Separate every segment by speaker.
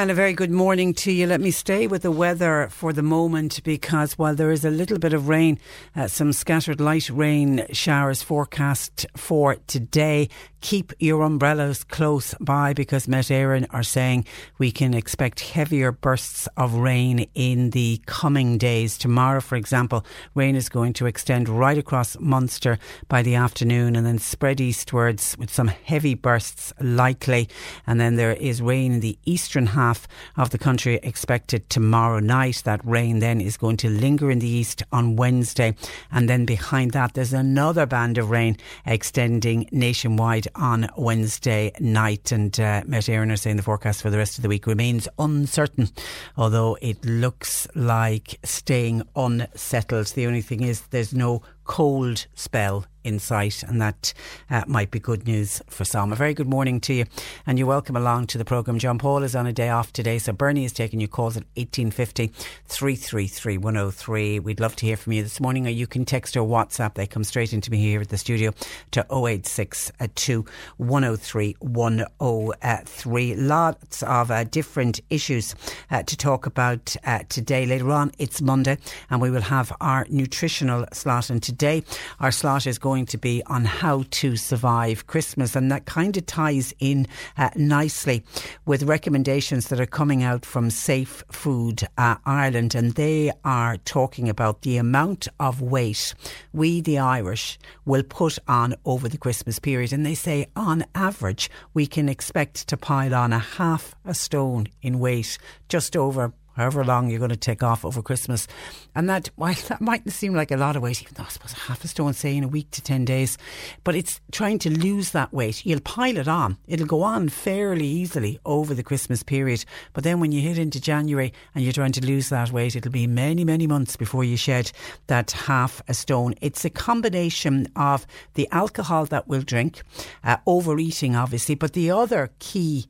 Speaker 1: And a very good morning to you. Let me stay with the weather for the moment because while there is a little bit of rain, uh, some scattered light rain showers forecast for today, keep your umbrellas close by because Met are saying we can expect heavier bursts of rain in the coming days. Tomorrow, for example, rain is going to extend right across Munster by the afternoon and then spread eastwards with some heavy bursts likely. And then there is rain in the eastern half of the country expected tomorrow night. That rain then is going to linger in the east on Wednesday. And then behind that, there's another band of rain extending nationwide on Wednesday night. And uh, Met Éireann are saying the forecast for the rest of the week remains uncertain, although it looks like staying unsettled. The only thing is there's no cold spell in sight, and that uh, might be good news for some. A very good morning to you, and you're welcome along to the programme. John Paul is on a day off today, so Bernie is taking your calls at 1850 333 103. We'd love to hear from you this morning, or you can text or WhatsApp. They come straight into me here at the studio to 086 2 103 103. Lots of uh, different issues uh, to talk about uh, today. Later on, it's Monday, and we will have our nutritional slot. And today, our slot is going to be on how to survive Christmas, and that kind of ties in uh, nicely with recommendations that are coming out from Safe Food uh, Ireland, and they are talking about the amount of weight we, the Irish, will put on over the Christmas period. And they say, on average, we can expect to pile on a half a stone in weight just over however long you're going to take off over Christmas. And that, while that mightn't seem like a lot of weight, even though I suppose half a stone, say, in a week to 10 days, but it's trying to lose that weight. You'll pile it on. It'll go on fairly easily over the Christmas period. But then when you hit into January and you're trying to lose that weight, it'll be many, many months before you shed that half a stone. It's a combination of the alcohol that we'll drink, uh, overeating, obviously, but the other key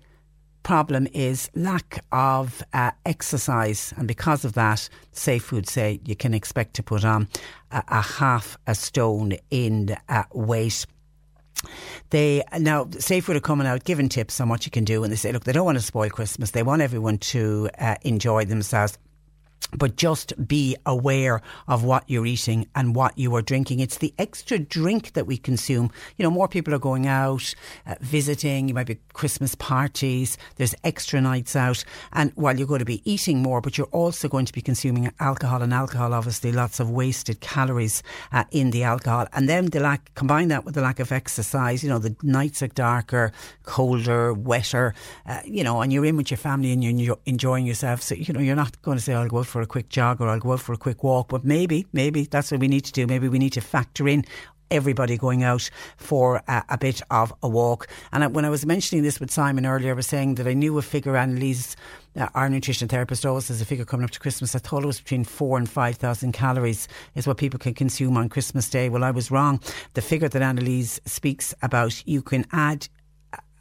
Speaker 1: problem is lack of uh, exercise, and because of that, Safe Food say you can expect to put on a, a half a stone in uh, weight. They now Safe Food are coming out giving tips on what you can do, and they say, look, they don't want to spoil Christmas. They want everyone to uh, enjoy themselves but just be aware of what you're eating and what you are drinking. It's the extra drink that we consume. You know, more people are going out, uh, visiting, you might be Christmas parties, there's extra nights out. And while you're going to be eating more, but you're also going to be consuming alcohol, and alcohol, obviously, lots of wasted calories uh, in the alcohol. And then the lack, combine that with the lack of exercise, you know, the nights are darker, colder, wetter, uh, you know, and you're in with your family and you're enjoying yourself. So, you know, you're not going to say, I'll go out for a quick jog or I'll go out for a quick walk. But maybe, maybe that's what we need to do. Maybe we need to factor in everybody going out for a, a bit of a walk. And when I was mentioning this with Simon earlier, I was saying that I knew a figure Annalise uh, our nutrition therapist always has a figure coming up to Christmas. I thought it was between four and five thousand calories is what people can consume on Christmas Day. Well, I was wrong. The figure that Annalise speaks about, you can add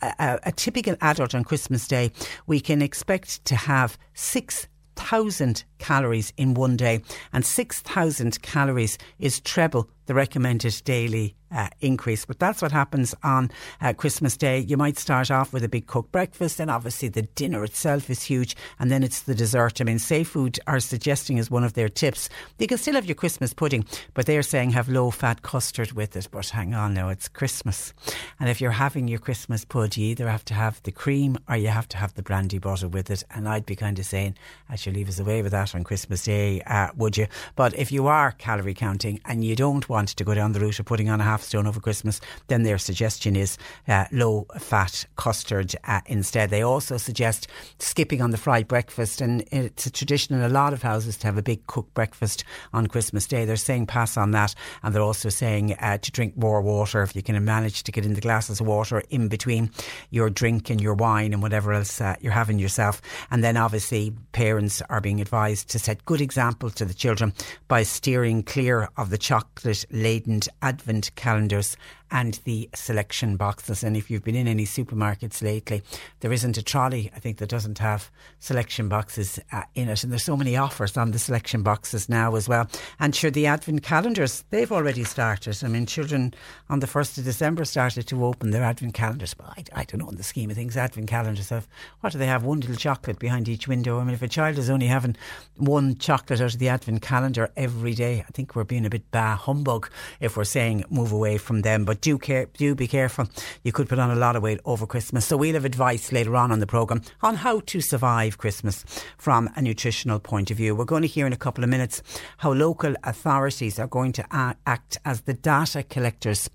Speaker 1: a, a, typical adult on Christmas Day, we can expect to have six thousand calories in one day, and six thousand calories is treble the recommended daily uh, increase. But that's what happens on uh, Christmas Day. You might start off with a big cooked breakfast, and obviously the dinner itself is huge, and then it's the dessert. I mean, Safe Food are suggesting as one of their tips, you can still have your Christmas pudding, but they're saying have low fat custard with it. But hang on now, it's Christmas. And if you're having your Christmas pud, you either have to have the cream or you have to have the brandy butter with it. And I'd be kind of saying, I should leave us away with that on Christmas Day, uh, would you? But if you are calorie counting and you don't want want to go down the route of putting on a half stone over Christmas, then their suggestion is uh, low fat custard uh, instead. They also suggest skipping on the fried breakfast, and it's a tradition in a lot of houses to have a big cooked breakfast on Christmas Day. They're saying pass on that, and they're also saying uh, to drink more water if you can manage to get in the glasses of water in between your drink and your wine and whatever else uh, you're having yourself. And then obviously parents are being advised to set good example to the children by steering clear of the chocolate laden advent calendars and the selection boxes. And if you've been in any supermarkets lately, there isn't a trolley, I think, that doesn't have selection boxes uh, in it. And there's so many offers on the selection boxes now as well. And sure, the advent calendars, they've already started. I mean, children on the 1st of December started to open their advent calendars. But I, I don't know, in the scheme of things, advent calendars have, what do they have? One little chocolate behind each window. I mean, if a child is only having one chocolate out of the advent calendar every day, I think we're being a bit bah humbug if we're saying move away from them. But do care, do be careful. You could put on a lot of weight over Christmas. So we'll have advice later on on the programme on how to survive Christmas from a nutritional point of view. We're going to hear in a couple of minutes how local authorities are going to act as the data collectors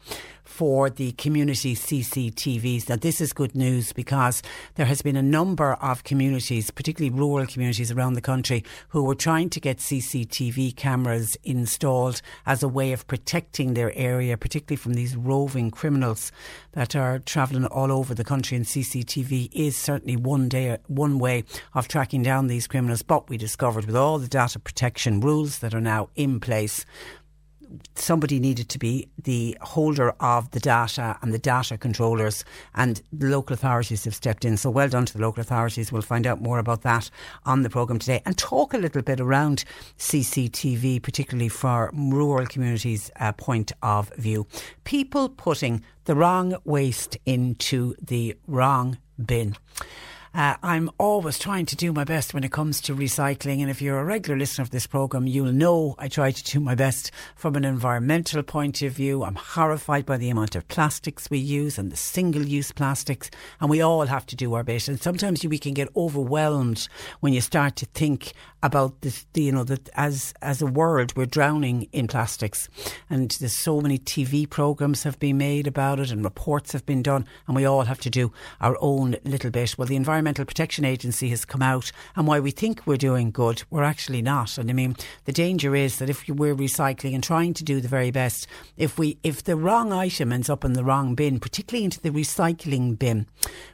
Speaker 1: for the community CCTVs. Now, this is good news because there has been a number of communities, particularly rural communities around the country, who were trying to get CCTV cameras installed as a way of protecting their area, particularly from these roving criminals that are travelling all over the country. And CCTV is certainly one day, one way of tracking down these criminals. But we discovered with all the data protection rules that are now in place somebody needed to be the holder of the data and the data controllers, and the local authorities have stepped in. So well done to the local authorities. We'll find out more about that on the programme today and talk a little bit around CCTV, particularly for rural communities' uh, point of view. People putting the wrong waste into the wrong bin. Uh, I'm always trying to do my best when it comes to recycling. And if you're a regular listener of this programme, you'll know I try to do my best from an environmental point of view. I'm horrified by the amount of plastics we use and the single use plastics. And we all have to do our bit. And sometimes we can get overwhelmed when you start to think about this, you know, that as, as a world, we're drowning in plastics. And there's so many TV programmes have been made about it and reports have been done. And we all have to do our own little bit. Well, the Environmental Protection Agency has come out and why we think we're doing good, we're actually not. And I mean, the danger is that if we're recycling and trying to do the very best, if we if the wrong item ends up in the wrong bin, particularly into the recycling bin,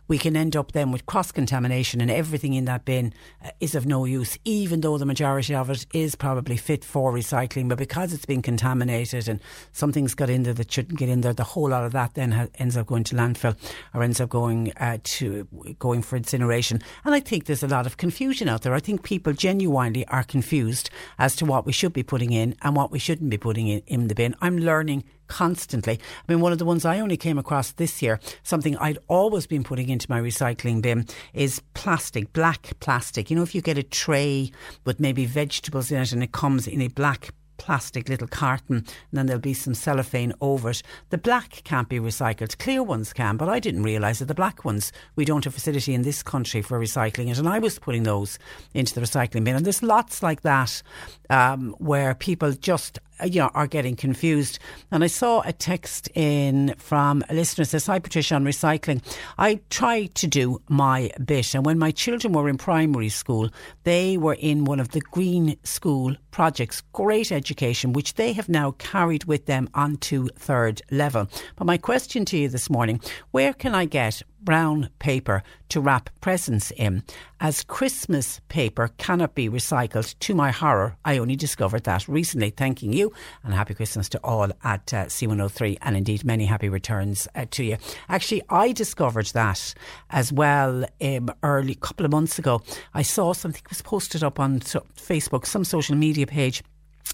Speaker 1: we can end up then with cross contamination and everything in that bin uh, is of no use, even though the majority of it is probably fit for recycling. But because it's been contaminated and something's got in there that shouldn't get in there, the whole lot of that then ha- ends up going to landfill or ends up going uh, to going for incineration. And I think there's a lot of confusion out there. I think people genuinely are confused as to what we should be putting in and what we shouldn't be putting in, in the bin. I'm learning constantly. I mean, one of the ones I only came across this year, something I'd always been putting into my recycling bin, is plastic, black plastic. You know, if you get a tray with maybe vegetables in it and it comes in a black plastic little carton and then there'll be some cellophane over it. The black can't be recycled. Clear ones can, but I didn't realise that the black ones, we don't have a facility in this country for recycling it. And I was putting those into the recycling bin. And there's lots like that um, where people just Uh, you know, are getting confused. And I saw a text in from a listener says, Hi Patricia on recycling. I try to do my bit. And when my children were in primary school, they were in one of the green school projects. Great education, which they have now carried with them onto third level. But my question to you this morning, where can I get brown paper to wrap presents in, as Christmas paper cannot be recycled. To my horror, I only discovered that recently. Thanking you and happy Christmas to all at uh, C103 and indeed many happy returns uh, to you. Actually, I discovered that as well um, early, couple of months ago. I saw something was posted up on Facebook, some social media page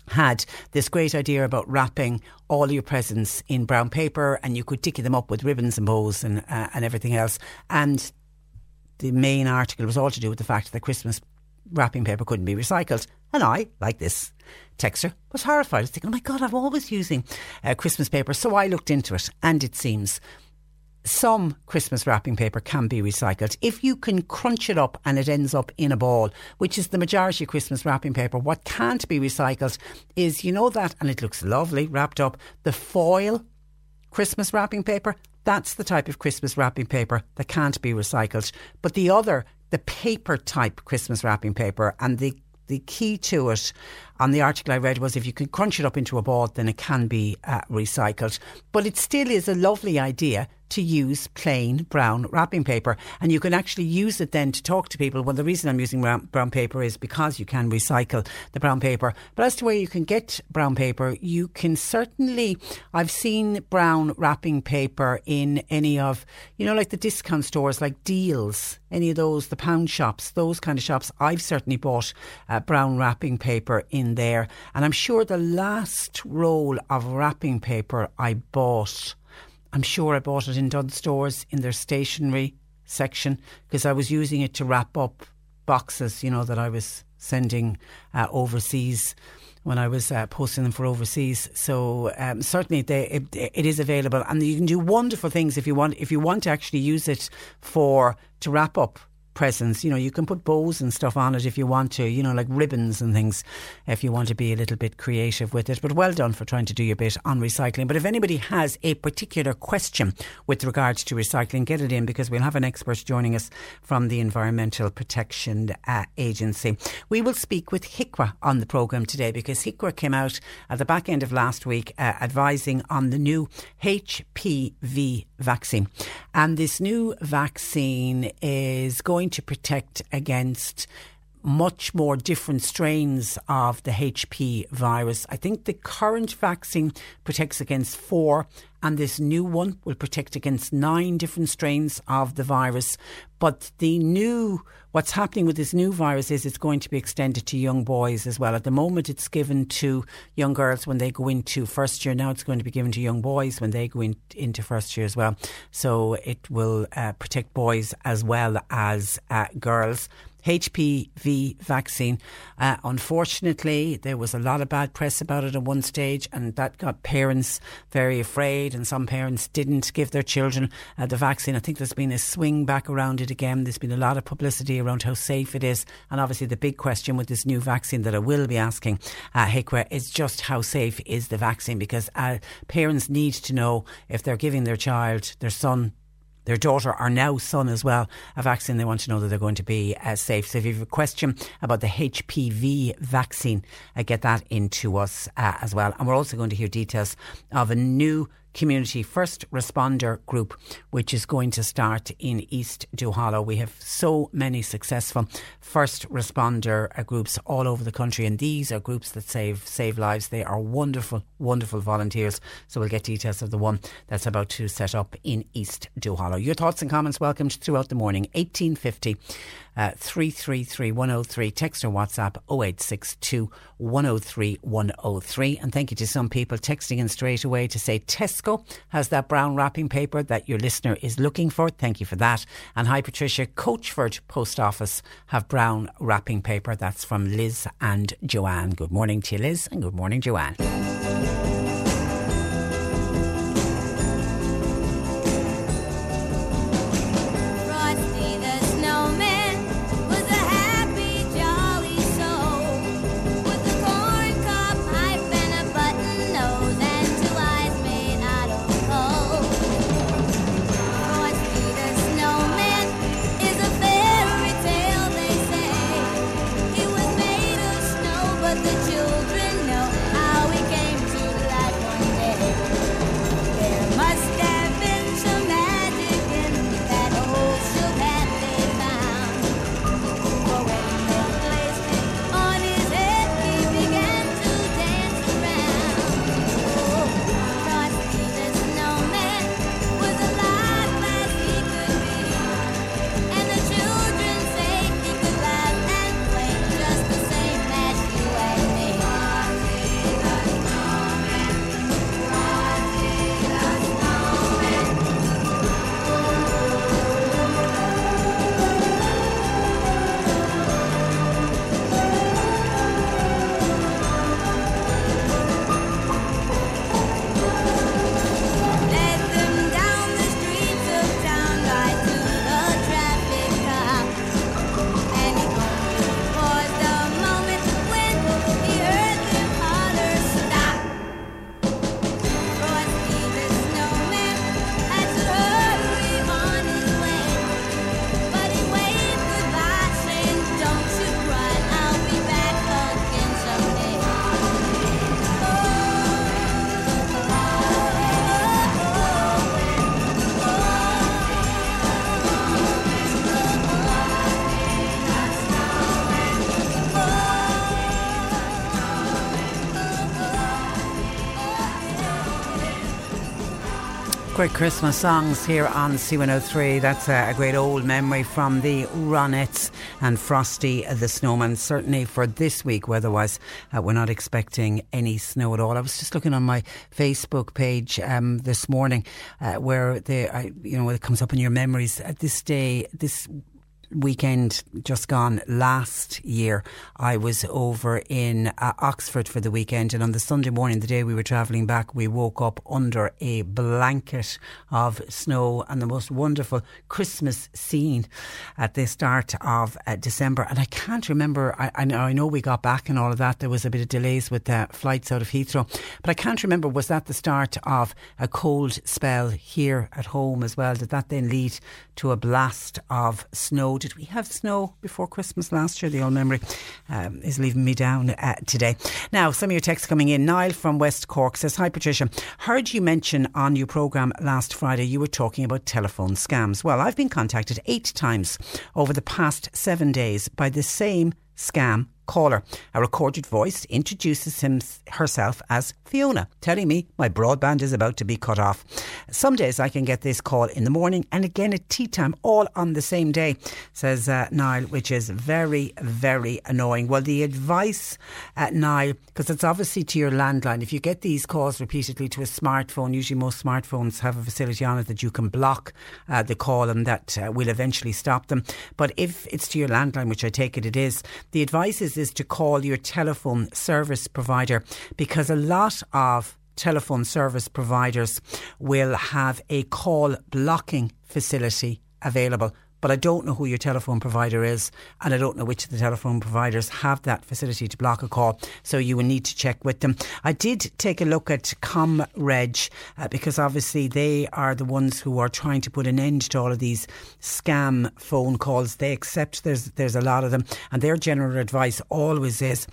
Speaker 1: had this great idea about wrapping all your presents in brown paper and you could ticky them up with ribbons and bows and, uh, and everything else. And the main article was all to do with the fact that Christmas wrapping paper couldn't be recycled. And I, like this texter, was horrified. I was thinking, oh my God, I'm always using uh, Christmas paper. So I looked into it and it seems some Christmas wrapping paper can be recycled. If you can crunch it up and it ends up in a ball, which is the majority of Christmas wrapping paper, what can't be recycled is, you know, that, and it looks lovely wrapped up, the foil Christmas wrapping paper. That's the type of Christmas wrapping paper that can't be recycled. But the other, the paper type Christmas wrapping paper and the the key to it on the article I read was if you can crunch it up into a ball, then it can be uh, recycled. But it still is a lovely idea to use plain brown wrapping paper. And you can actually use it then to talk to people. Well, the reason I'm using brown paper is because you can recycle the brown paper. But as to where you can get brown paper, you can certainly, I've seen brown wrapping paper in any of, you know, like the discount stores like Dealz, any of those, the pound shops, those kind of shops. I've certainly bought uh, brown wrapping paper in there. And I'm sure the last roll of wrapping paper I bought I'm sure I bought it in Dunnes stores in their stationery section because I was using it to wrap up boxes, you know, that I was sending uh, overseas when I was uh, posting them for overseas. So um, certainly they, it, it is available, and you can do wonderful things if you want. If you want to actually use it for to wrap up presents. You know, you can put bows and stuff on it if you want to, you know, like ribbons and things if you want to be a little bit creative with it. But well done for trying to do your bit on recycling. But if anybody has a particular question with regards to recycling, get it in because we'll have an expert joining us from the Environmental Protection uh, Agency. We will speak with HIQA on the programme today because HIQA came out at the back end of last week uh, advising on the new HPV vaccine. And this new vaccine is going to protect against much more different strains of the HP virus. I think the current vaccine protects against four, and this new one will protect against nine different strains of the virus. But the new, what's happening with this new virus is it's going to be extended to young boys as well. At the moment, it's given to young girls when they go into first year. Now it's going to be given to young boys when they go in, into first year as well. So it will uh, protect boys as well as uh, girls. HPV vaccine. Uh, unfortunately, there was a lot of bad press about it at one stage, and that got parents very afraid. And some parents didn't give their children uh, the vaccine. I think there's been a swing back around it again. There's been a lot of publicity around how safe it is, and obviously the big question with this new vaccine that I will be asking uh, HIQA is just how safe is the vaccine because uh, parents need to know if they're giving their child, their son, their daughter or now son as well a vaccine. They want to know that they're going to be uh, safe. So if you have a question about the HPV vaccine, uh, get that into us uh, as well. And we're also going to hear details of a new community first responder group, which is going to start in East Duhallow. We have so many successful first responder uh, groups all over the country, and these are groups that save save lives. They are wonderful, wonderful volunteers. So we'll get details of the one that's about to set up in East Duhallow. Your thoughts and comments welcomed throughout the morning. Eighteen fifty. Uh, 333 103. Text or WhatsApp 0862 103 103. And thank you to some people texting in straight away to say Tesco has that brown wrapping paper that your listener is looking for. Thank you for that. And hi, Patricia. Coachford Post Office have brown wrapping paper. That's from Liz and Joanne. Good morning to you, Liz, and good morning, Joanne. Great Christmas songs here on C103. That's a, great old memory from the Ronettes and Frosty the Snowman. Certainly for this week, weather-wise, uh, we're not expecting any snow at all. I was just looking on my Facebook page um, this morning uh, where the, uh, you know, it comes up in your memories. At this day, this weekend just gone last year, I was over in uh, Oxford for the weekend, and on the Sunday morning, the day we were travelling back, we woke up under a blanket of snow and the most wonderful Christmas scene at the start of uh, December. And I can't remember, I, I, know, I know we got back and all of that. There was a bit of delays with the flights out of Heathrow, but I can't remember, was that the start of a cold spell here at home as well? Did that then lead to a blast of snow? Did we have snow before Christmas last year? The old memory um, is leaving me down uh, today. Now, some of your texts coming in. Niall from West Cork says, Hi Patricia, heard you mention on your programme last Friday you were talking about telephone scams. Well, I've been contacted eight times over the past seven days by the same scam caller. A recorded voice introduces him, herself as Fiona, telling me my broadband is about to be cut off. Some days I can get this call in the morning and again at tea time, all on the same day, says uh, Niall, which is very, very annoying. Well, the advice, uh, Niall, because it's obviously to your landline, if you get these calls repeatedly to a smartphone, usually most smartphones have a facility on it that you can block uh, the call and that uh, will eventually stop them. But if it's to your landline, which I take it it is, the advice is is to call your telephone service provider because a lot of telephone service providers will have a call blocking facility available but I don't know who your telephone provider is, and I don't know which of the telephone providers have that facility to block a call. So you will need to check with them. I did take a look at ComReg uh, because obviously they are the ones who are trying to put an end to all of these scam phone calls. They accept there's there's a lot of them, and their general advice always is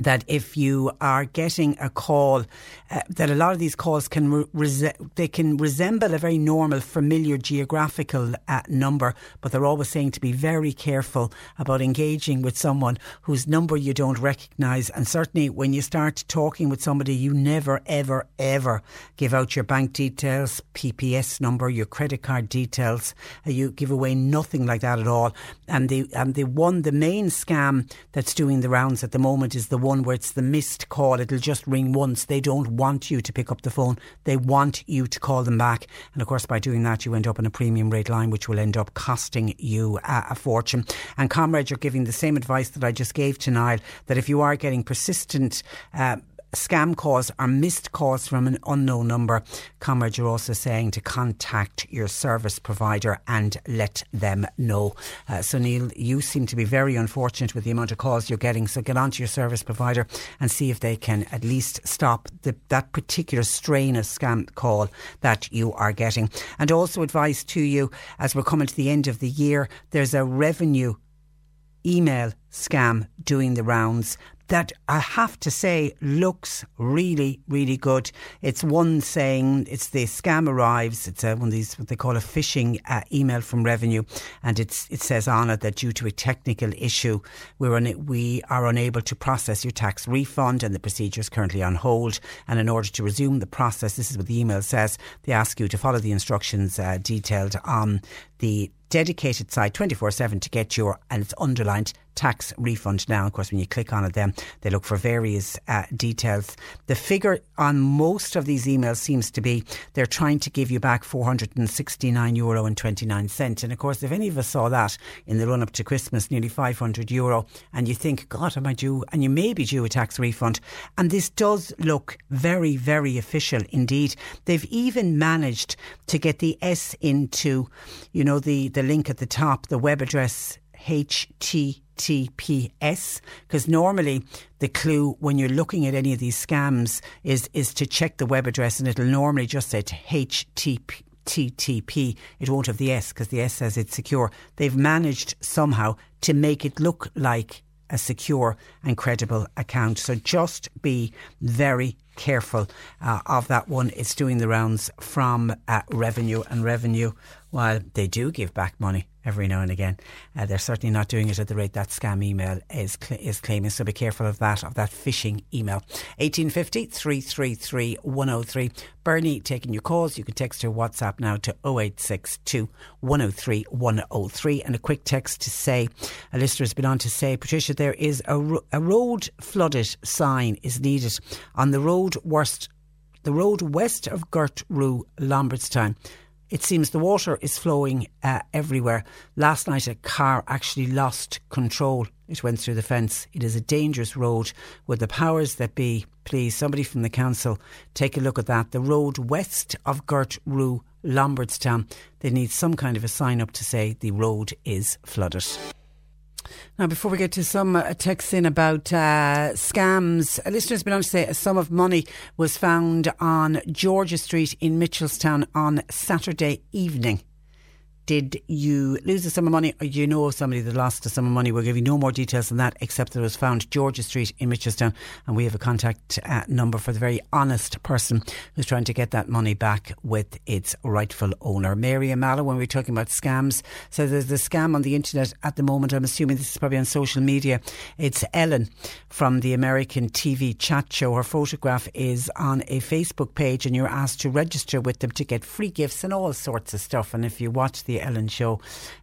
Speaker 1: that if you are getting a call, uh, that a lot of these calls can re- they can resemble a very normal, familiar geographical uh, number, but they're always saying to be very careful about engaging with someone whose number you don't recognise. And certainly, when you start talking with somebody, you never, ever, ever give out your bank details, PPS number, your credit card details. Uh, you give away nothing like that at all. And the and the one, the main scam that's doing the rounds at the moment is the one where it's the missed call. It'll just ring once. They don't want you to pick up the phone. They want you to call them back. And of course, by doing that, you end up on a premium rate line, which will end up costing you a, fortune. And ComReg's, you're giving the same advice that I just gave to Niall that if you are getting persistent, uh, scam calls are missed calls from an unknown number, ComReg are also saying to contact your service provider and let them know. Uh, so, Niall, you seem to be very unfortunate with the amount of calls you're getting. So, get onto your service provider and see if they can at least stop the, that particular strain of scam call that you are getting. And also, advice to you as we're coming to the end of the year, there's a revenue email scam doing the rounds that I have to say looks really, really good. It's one saying it's the scam arrives. It's a, one of these what they call a phishing uh, email from Revenue, and it's it says on it that due to a technical issue, we're we are unable to process your tax refund, and the procedure is currently on hold. And in order to resume the process, this is what the email says. They ask you to follow the instructions uh, detailed on the dedicated site 24 7 to get your, and it's underlined, tax refund now. Of course, when you click on it, then they look for various uh, details. The figure on most of these emails seems to be they're trying to give you back 469 euro and 29 cents. And of course, if any of us saw that in the run up to Christmas, nearly 500 euro, and you think, God, am I due? And you may be due a tax refund. And this does look very, very official indeed. They've even managed to get the S into, you know, the, the link at the top, the web address HTTPS because normally the clue when you're looking at any of these scams is is to check the web address and it'll normally just say HTTP. TTP. It won't have the S because the S says it's secure. They've managed somehow to make it look like a secure and credible account. So just be very careful uh, of that one. It's doing the rounds from uh, revenue and revenue while they do give back money every now and again, uh, they're certainly not doing it at the rate that scam email is cl- is claiming. So be careful of that of that phishing email. 1850 333 103. Bernie taking your calls. You can text her WhatsApp now to 0862 103 103. And a quick text to say, a listener has been on to say, Patricia, there is a, ro- a road flooded sign is needed on the road worst the road west of Gertrue, Lombardstown. It seems the water is flowing uh, everywhere. Last night, a car actually lost control. It went through the fence. It is a dangerous road. Would the powers that be, please, somebody from the council, take a look at that? The road west of Gertrue, Lombardstown. They need some kind of a sign up to say the road is flooded. Now, before we get to some uh, texts in about uh, scams, a listener has been on to say a sum of money was found on George's Street in Mitchelstown on Saturday evening. Did you lose a sum of money you know of somebody that lost a sum of money? We'll give you no more details than that, except that it was found George's Street in Mitchelstown. And we have a contact uh, number for the very honest person who's trying to get that money back with its rightful owner. Mary Amala, when we're talking about scams, so there's the scam on the internet at the moment. I'm assuming this is probably on social media. It's Ellen from the American TV chat show. Her photograph is on a Facebook page, and you're asked to register with them to get free gifts and all sorts of stuff. And if you watch the Ellen show,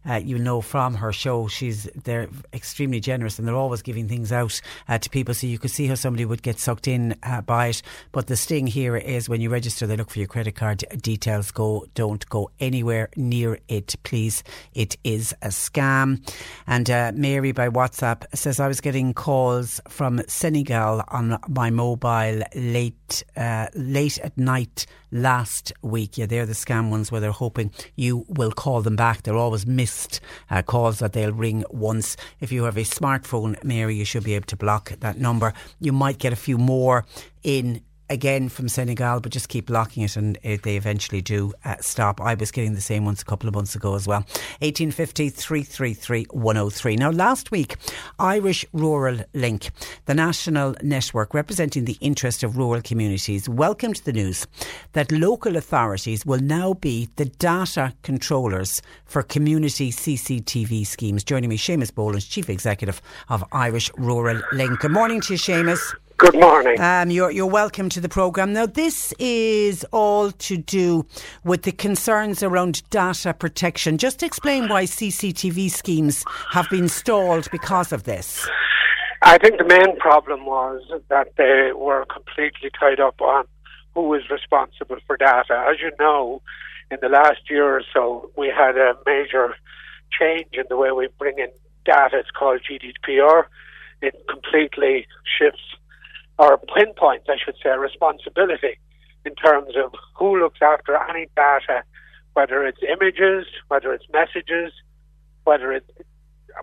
Speaker 1: uh, you'll know from her show she's they're extremely generous and they're always giving things out uh, to people. So you could see how somebody would get sucked in uh, by it. But the sting here is when you register, they look for your credit card details. Go, don't go anywhere near it, please. It is a scam. And uh, Mary by WhatsApp says I was getting calls from Senegal on my mobile late uh, late at night last week. Yeah, they're the scam ones where they're hoping you will call them back. They're always missed uh, calls that they'll ring once. If you have a smartphone, Mary, you should be able to block that number. You might get a few more in again from Senegal, but just keep blocking it and uh, they eventually do uh, stop. I was getting the same ones a couple of months ago as well. 1850 333 103. Now, last week, Irish Rural Link, the national network representing the interest of rural communities, welcomed the news that local authorities will now be the data controllers for community CCTV schemes. Joining me, Seamus Boland, Chief Executive of Irish Rural Link. Good morning to you, Seamus.
Speaker 2: Good morning.
Speaker 1: Um, you're, you're welcome to the programme. Now, this is all to do with the concerns around data protection. Just explain why CCTV schemes have been stalled because of this.
Speaker 2: I think the main problem was that they were completely tied up on who is responsible for data. As you know, in the last year or so, we had a major change in the way we bring in data. It's called GDPR. It completely shifts or pinpoints, I should say, responsibility in terms of who looks after any data, whether it's images, whether it's messages, whether it's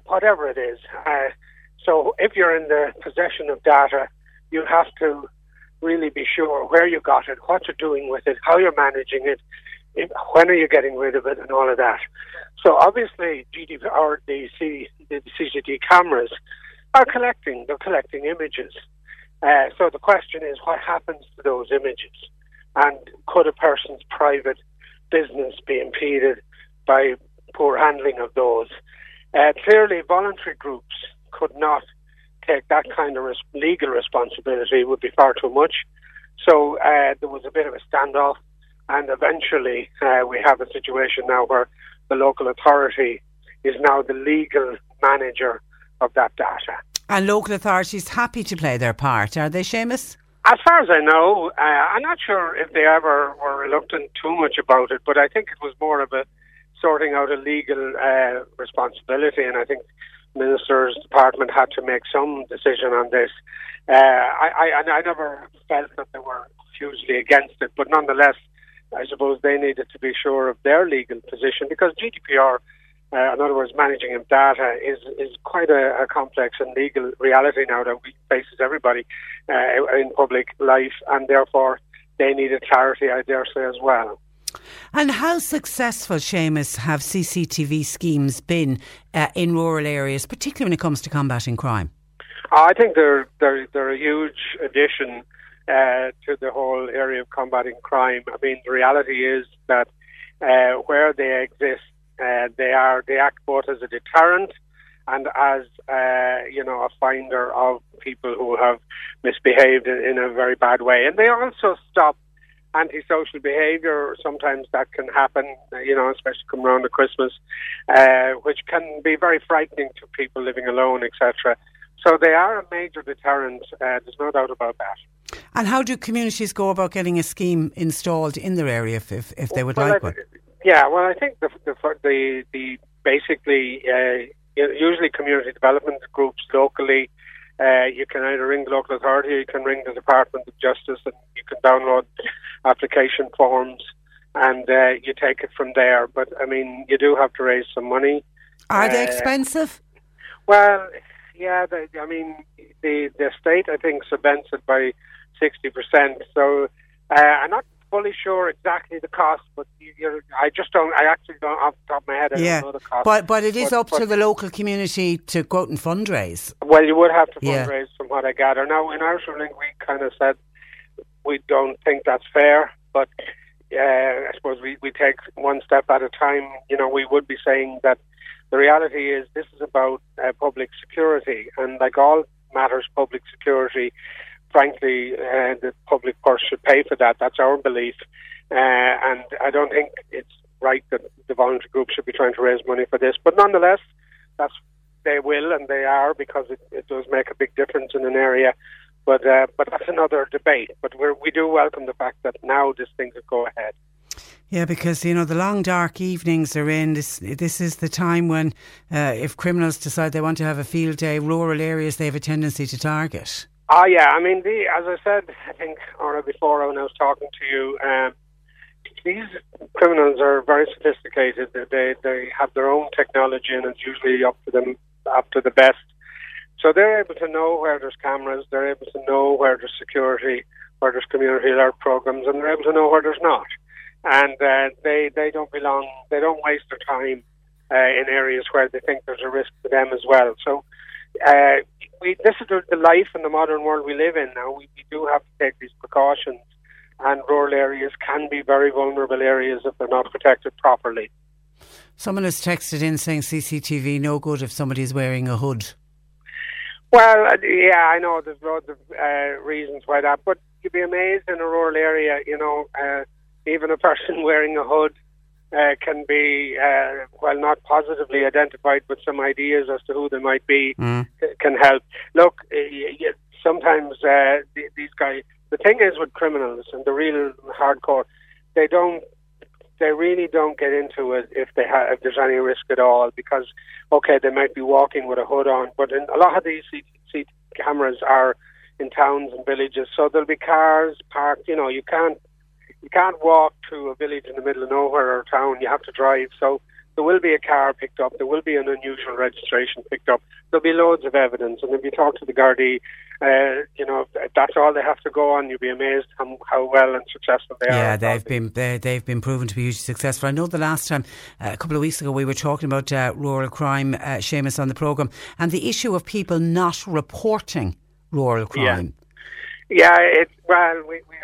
Speaker 2: whatever it is. Uh, so if you're in the possession of data, you have to really be sure where you got it, what you're doing with it, how you're managing it, if, when are you getting rid of it, and all of that. So obviously, GDP or the, C, the CCTV cameras are collecting. They're collecting images. Uh, so the question is, what happens to those images? And could a person's private business be impeded by poor handling of those? Uh, clearly, voluntary groups could not take that kind of res- legal responsibility. It would be far too much. So uh, there was a bit of a standoff, and eventually uh, we have a situation now where the local authority is now the legal manager of that data.
Speaker 1: And local authorities happy to play their part, are they, Seamus?
Speaker 2: As far as I know, uh, I'm not sure if they ever were reluctant too much about it, but I think it was more of a sorting out a legal uh, responsibility, and I think minister's department had to make some decision on this. Uh, I, I, I never felt that they were hugely against it, but nonetheless, I suppose they needed to be sure of their legal position because GDPR uh, in other words, managing of data is is quite a, a, complex and legal reality now that we faces everybody uh, in public life, and therefore they needed clarity, I dare say, as well.
Speaker 1: And how successful, Seamus, have CCTV schemes been uh, in rural areas, particularly when it comes to combating crime?
Speaker 2: I think they're they're, they're a huge addition uh, to the whole area of combating crime. I mean, the reality is that uh, where they exist, uh, they are they act both as a deterrent and as uh, you know a finder of people who have misbehaved in, in a very bad way, and they also stop antisocial behaviour. Sometimes that can happen, you know, especially come around at Christmas, uh, which can be very frightening to people living alone, etc. So they are a major deterrent. Uh, there's no doubt about that.
Speaker 1: And how do communities go about getting a scheme installed in their area if, if, if they would
Speaker 2: Well,
Speaker 1: like one?
Speaker 2: Yeah, well, I think the the the, the basically uh, usually community development groups locally. Uh, you can either ring the local authority, or you can ring the Department of Justice, and you can download application forms, and uh, you take it from there. But I mean, you do have to raise some money.
Speaker 1: Are they
Speaker 2: uh,
Speaker 1: expensive?
Speaker 2: Well, yeah, the, I mean, the the state I think subvents it by sixty percent. So uh, I'm not fully sure exactly the cost, but I just don't. I actually don't off the top of my head. I
Speaker 1: Yeah,
Speaker 2: don't know the cost.
Speaker 1: but but it is
Speaker 2: But-
Speaker 1: up to the local community to go out and fundraise.
Speaker 2: Well, you would have to
Speaker 1: Yeah.
Speaker 2: fundraise from what I gather. Now, in Irish Link, we kind of said we don't think that's fair, but uh, I suppose we, we take one step at a time. You know, we would be saying that the reality is this is about uh, public security, and like all matters public security, frankly, uh, the public purse should pay for that. That's our belief, uh, and I don't think it's right that the voluntary group should be trying to raise money for this. But nonetheless, that's they will and they are because it, it does make a big difference in an area. But uh, but that's another debate. But we're, we do welcome the fact that now this thing could go ahead.
Speaker 1: Yeah, because you know the long dark evenings are in. This this is the time when, uh, if criminals decide they want to have a field day, rural areas they have a tendency to target.
Speaker 2: Oh yeah, I mean, the, as I said, I think or before when I was talking to you, um, these criminals are very sophisticated. They they have their own technology, and it's usually up to them, up to the best. So they're able to know where there's cameras. They're able to know where there's security, where there's community alert programs, and they're able to know where there's not. And uh, they they don't belong. They don't waste their time uh, in areas where they think there's a risk to them as well. So uh, we, this is the, the life in the modern world we live in now. We, we do have to take these precautions, and rural areas can be very vulnerable areas if they're not protected properly.
Speaker 1: Someone has texted in saying CCTV no good if somebody's wearing a hood.
Speaker 2: Well, uh, yeah, I know there's loads of uh, reasons why that, but you'd be amazed in a rural area, you know, uh, even a person wearing a hood uh, can be, uh, well, not positively identified, but some ideas as to who they might be
Speaker 1: Mm.
Speaker 2: can help. Look, uh, sometimes uh, these guys, the thing is with criminals and the real hardcore, they don't, they really don't get into it if they have, if there's any risk at all, because okay, they might be walking with a hood on, but in a lot of these CCTV cameras are in towns and villages, so there'll be cars parked. You know, you can't you can't walk to a village in the middle of nowhere or town. You have to drive. So there will be a car picked up. There will be an unusual registration picked up. There'll be loads of evidence. And if you talk to the Gardaí, uh, you know, that's all they have to go on. You'll be amazed how, how well and successful they are.
Speaker 1: Yeah, they've been they, they've been proven to be hugely successful. I know the last time, uh, a couple of weeks ago, we were talking about uh, rural crime, uh, Seamus, on the programme, and the issue of people not reporting rural crime.
Speaker 2: Yeah, it, well, we, we,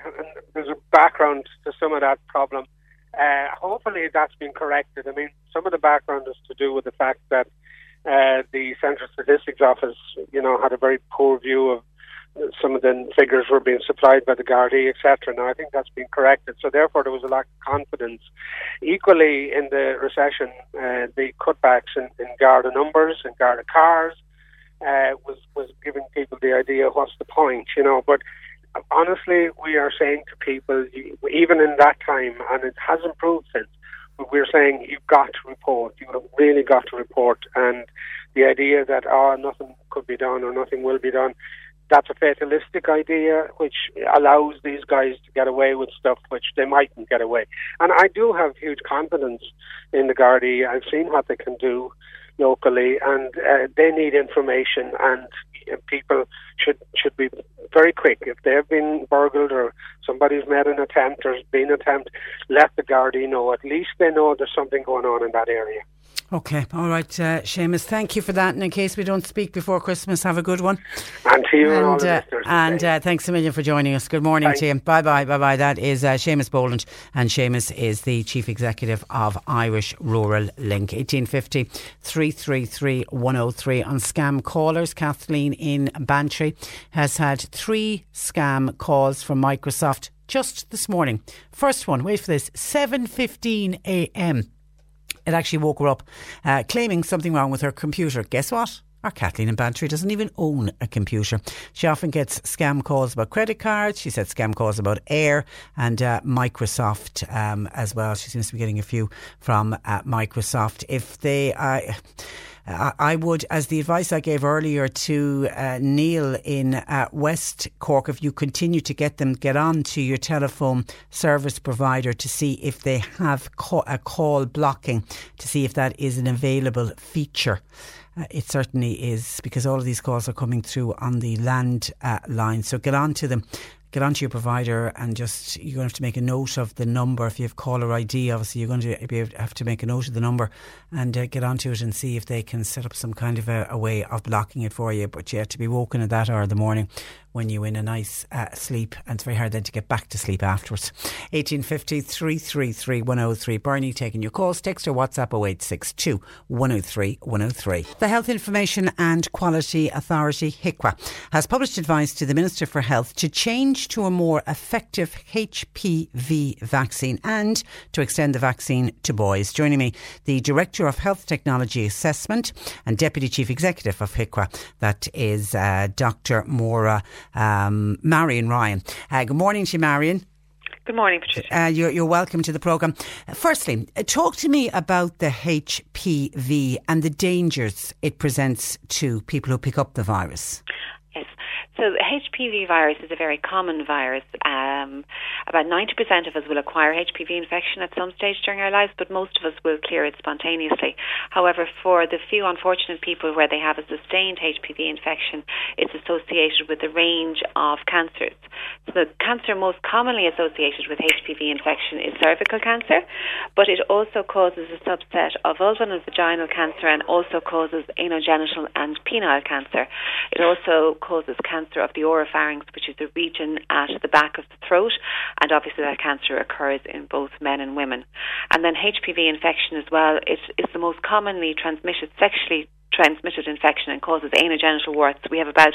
Speaker 2: there's a background to some of that problem. Uh, hopefully, that's been corrected. I mean, some of the background is to do with the fact that uh, the Central Statistics Office, you know, had a very poor view of some of the figures were being supplied by the Gardaí, etc. Now, I think that's been corrected. So, therefore, there was a lack of confidence. Equally, in the recession, uh, the cutbacks in, in Garda numbers and Garda cars uh, was was giving people the idea what's the point, you know. But honestly, we are saying to people, even in that time, and it has improved since. But we're saying you've got to report. You have really got to report. And the idea that oh nothing could be done or nothing will be done, that's a fatalistic idea which allows these guys to get away with stuff which they mightn't get away. And I do have huge confidence in the Gardaí. I've seen what they can do locally, and uh, they need information, and people should should be very quick. If they've been burgled or somebody's made an attempt or been attempt, let the Gardaí know. At least they know there's something going on in that area.
Speaker 1: Okay, all right, uh, Seamus, thank you for that. And in case we don't speak before Christmas, have a good one.
Speaker 2: And to you and, all
Speaker 1: uh, and uh, thanks a million for joining us. Good morning to you. Bye bye, bye bye. That is uh, Seamus Boland, and Seamus is the Chief Executive of Irish Rural Link. 1850 333 103 on scam callers. Kathleen in Bantry has had three scam calls from Microsoft just this morning. First one, wait for this, 7.15 a.m. It actually woke her up uh, claiming something wrong with her computer. Guess what? Our Kathleen in Bantry doesn't even own a computer. She often gets scam calls about credit cards. She said scam calls about Eir and uh, Microsoft um, as well. She seems to be getting a few from uh, Microsoft. If they, I I would, as the advice I gave earlier to uh, Niall in uh, West Cork, if you continue to get them, get on to your telephone service provider to see if they have a call blocking, to see if that is an available feature. Uh, it certainly is because all of these calls are coming through on the land uh, line. So get on to them. Get onto your provider and just you're going to have to make a note of the number. If you have caller ID, obviously you're going to be able have to make a note of the number and uh, get onto it and see if they can set up some kind of a, a way of blocking it for you. But have to be woken at that hour of the morning when you're in a nice uh, sleep, and it's very hard then to get back to sleep afterwards. 1850 333 103. Bernie taking your calls. Text or WhatsApp 0862 103 103. The Health Information and Quality Authority, HIQA, has published advice to the Minister for Health to change to a more effective HPV vaccine and to extend the vaccine to boys. Joining me, the Director of Health Technology Assessment and Deputy Chief Executive of HIQA, that is uh, Dr. Maura um, Máirín Ryan. Uh, good morning to you, Marion.
Speaker 3: Good morning, Patricia.
Speaker 1: Uh, you're, you're welcome to the programme. Firstly, uh, talk to me about the HPV and the dangers it presents to people who pick up the virus.
Speaker 3: Yes. So HPV virus is a very common virus. Um, about 90% of us will acquire HPV infection at some stage during our lives, but most of us will clear it spontaneously. However, for the few unfortunate people where they have a sustained HPV infection, it's associated with a range of cancers. So the cancer most commonly associated with HPV infection is cervical cancer, but it also causes a subset of vulval and vaginal cancer and also causes anogenital and penile cancer. It also causes cancer of the oropharynx, which is the region at the back of the throat, and obviously that cancer occurs in both men and women. And then HPV infection as well, it is the most commonly transmitted sexually transmitted infection and causes anogenital warts. We have about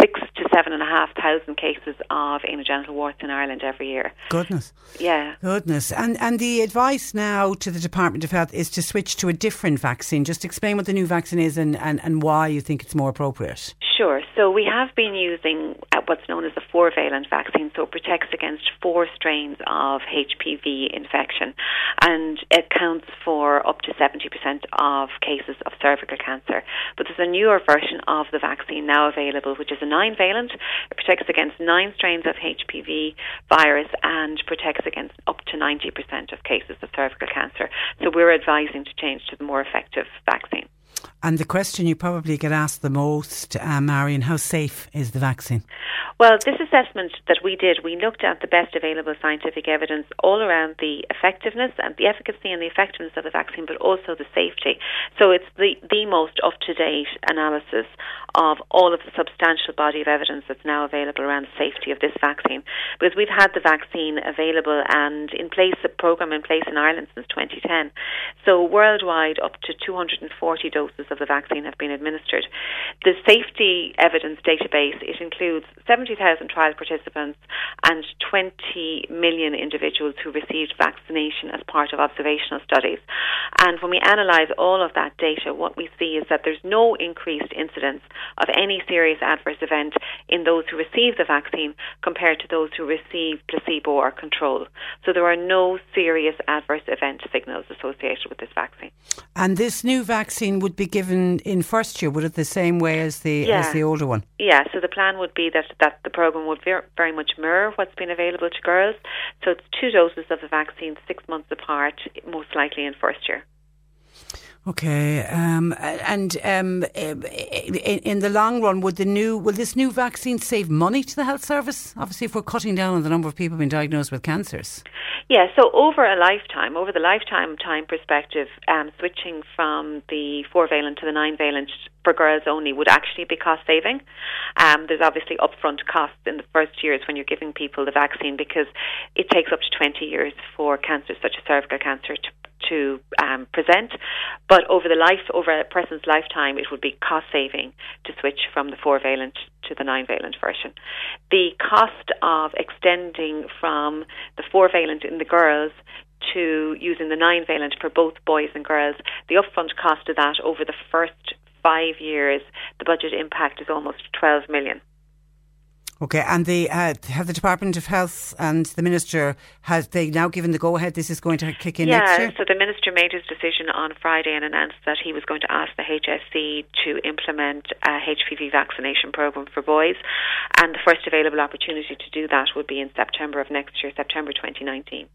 Speaker 3: six to seven and a half thousand cases of anogenital warts in Ireland every year.
Speaker 1: Goodness.
Speaker 3: Yeah.
Speaker 1: Goodness. And and the advice now to the Department of Health is to switch to a different vaccine. Just explain what the new vaccine is and, and, and why you think it's more appropriate.
Speaker 3: Sure. So we have been using what's known as a four-valent vaccine, so it protects against four strains of HPV infection, and it counts for up to 70% of cases of cervical cancer. But there's a newer version of the vaccine now available, which is a nine-valent. It protects against nine strains of HPV virus and protects against up to 90% of cases of cervical cancer. So we're advising to change to the more effective vaccine.
Speaker 1: And the question you probably get asked the most, uh, Máirín, how safe is the vaccine?
Speaker 3: Well, this assessment that we did, we looked at the best available scientific evidence all around the effectiveness and the efficacy and the effectiveness of the vaccine, but also the safety. So it's the, the most up to date analysis of all of the substantial body of evidence that's now available around the safety of this vaccine. Because we've had the vaccine available and in place, a program in place in Ireland since 2010. So worldwide, up to 240 doses of the vaccine have been administered. The safety evidence database, it includes 70,000 trial participants and 20 million individuals who received vaccination as part of observational studies. And when we analyse all of that data, what we see is that there's no increased incidence of any serious adverse event in those who receive the vaccine compared to those who receive placebo or control. So there are no serious adverse event signals associated with this vaccine.
Speaker 1: And this new vaccine would be given in first year, would it the same way as the
Speaker 3: Yeah.
Speaker 1: as the older one?
Speaker 3: Yeah, so the plan would be that, that the program would ver- very much mirror what's been available to girls. So it's two doses of the vaccine, six months apart, most likely in first year.
Speaker 1: Okay, um, and um, in, in, the long run, would the new will this new vaccine save money to the health service? Obviously, if we're cutting down on the number of people being diagnosed with cancers.
Speaker 3: Yeah, so over a lifetime, over the lifetime time perspective, um, switching from the four valent to the nine valent for girls only would actually be cost saving. Um, there's obviously upfront costs in the first years when you're giving people the vaccine because it takes up to 20 years for cancers such as cervical cancer to to um, present, but over the life, over a person's lifetime, it would be cost saving to switch from the four valent to the nine valent version. The cost of extending from the four valent in the girls to using the nine valent for both boys and girls, the upfront cost of that over the first five years, the budget impact is almost 12 million.
Speaker 1: Okay, and the uh, have the Department of Health and the Minister has they now given the go ahead? This is going to kick in
Speaker 3: yeah,
Speaker 1: next year.
Speaker 3: so the Minister made his decision on Friday and announced that he was going to ask the HSE to implement a HPV vaccination program for boys, and the first available opportunity to do that would be in September of next year, September 2019.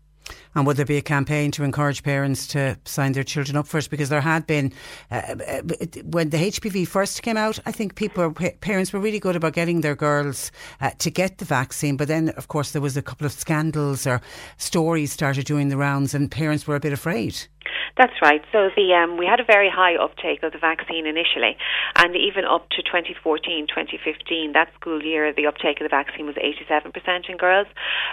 Speaker 1: And would there be a campaign to encourage parents to sign their children up for it? Because there had been, uh, uh when the HPV first came out, I think people, parents were really good about getting their girls uh, to get the vaccine. But then, of course, there was a couple of scandals or stories started doing the rounds, and parents were a bit afraid.
Speaker 3: That's right. So the um, we had a very high uptake of the vaccine initially, and even up to 2014, 2015, that school year, the uptake of the vaccine was 87% in girls.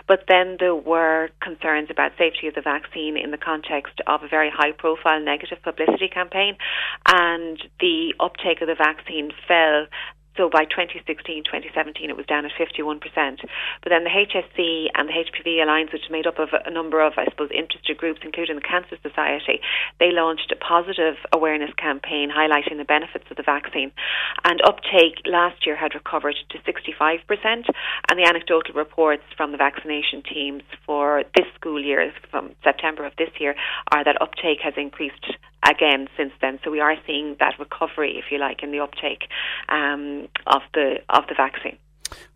Speaker 3: But then there were concerns about safety of the vaccine in the context of a very high-profile negative publicity campaign, and the uptake of the vaccine fell so by 2016, 2017, it was down at 51%. But then the HSE and the HPV Alliance, which is made up of a number of, I suppose, interested groups, including the Cancer Society, they launched a positive awareness campaign highlighting the benefits of the vaccine. And uptake last year had recovered to 65%. And the anecdotal reports from the vaccination teams for this school year, from September of this year, are that uptake has increased again since then. So we are seeing that recovery, if you like, in the uptake um, of the of the vaccine.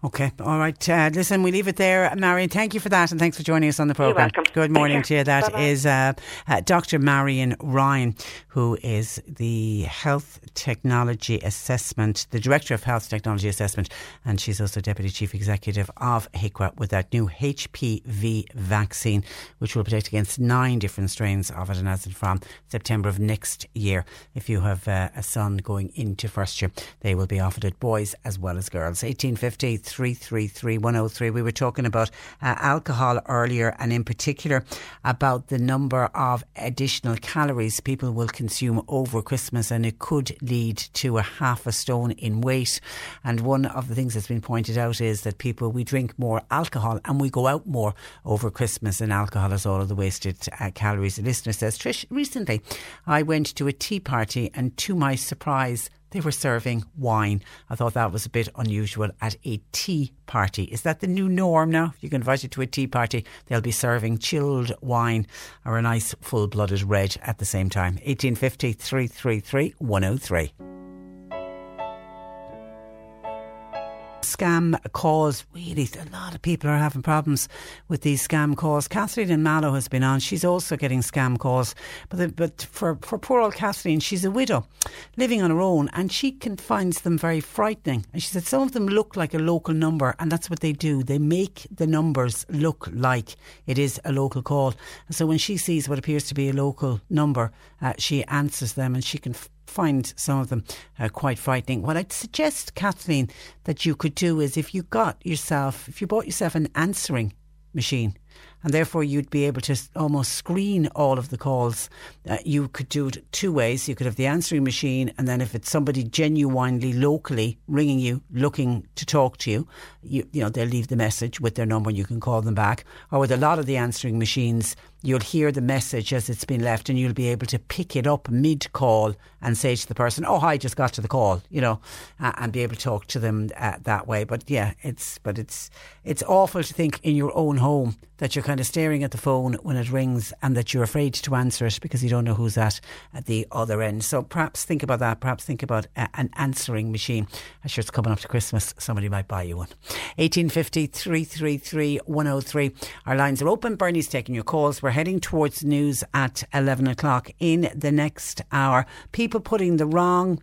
Speaker 1: Okay, all right. Uh, listen, we leave it there. Máirín, thank you for that and thanks for joining us on the programme. Good morning to you. That Bye-bye. is uh, uh, Dr. Máirín Ryan, who is the Health Technology Assessment, the Director of Health Technology Assessment, and she's also Deputy Chief Executive of HIQA with that new HPV vaccine, which will protect against nine different strains of it and as from September of next year. If you have uh, a son going into first year, they will be offered it, boys as well as girls. 1850 333 103. We were talking about uh, alcohol earlier and in particular about the number of additional calories people will consume over Christmas and it could lead to a half a stone in weight. And one of the things that's been pointed out is that people, we drink more alcohol and we go out more over Christmas and alcohol is all of the wasted uh, calories. The listener says, Trish, recently I went to a tea party and to my surprise, they were serving wine. I thought that was a bit unusual at a tea party. Is that the new norm now? If you get invited to a tea party, they'll be serving chilled wine or a nice full blooded red at the same time. 1850 333 103. Scam calls. Really, a lot of people are having problems with these scam calls. Kathleen in Mallow has been on. She's also getting scam calls. But, the, but for, for poor old Kathleen, she's a widow living on her own and she can finds them very frightening. And she said some of them look like a local number and that's what they do. They make the numbers look like it is a local call. And so when she sees what appears to be a local number, uh, she answers them and she can find some of them uh, quite frightening. What I'd suggest, Kathleen, that you could do is if you got yourself, if you bought yourself an answering machine, and therefore you'd be able to almost screen all of the calls. Uh, you could do it two ways. You could have the answering machine, and then if it's somebody genuinely locally ringing you, looking to talk to you, you, you know they'll leave the message with their number, and you can call them back. Or with a lot of the answering machines, you'll hear the message as it's been left and you'll be able to pick it up mid call and say to the person, "Oh, I just got to the call," you know, uh, and be able to talk to them uh, that way. But yeah, it's but it's it's awful to think in your own home that you're kind of staring at the phone when it rings and that you're afraid to answer it because you don't know who's at at the other end. So perhaps think about that. Perhaps think about a, an answering machine. I'm sure it's coming up to Christmas. Somebody might buy you one. 1850 333 103. Our lines are open. Bernie's taking your calls. We're heading towards news at 11 o'clock in the next hour. People putting the wrong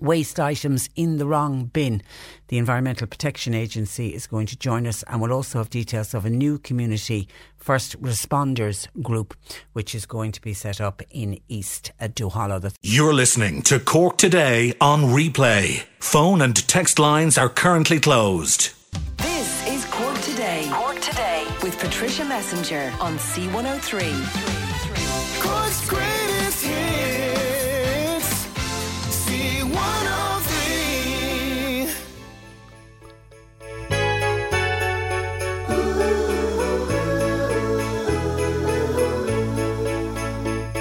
Speaker 1: waste items in the wrong bin. The Environmental Protection Agency is going to join us and we'll also have details of a new community first responders group which is going to be set up in East Duhallow.
Speaker 4: You're listening to Cork Today on replay. Phone and text lines are currently closed.
Speaker 5: With Patricia Messinger on C103.
Speaker 6: Cork's greatest hits. C103.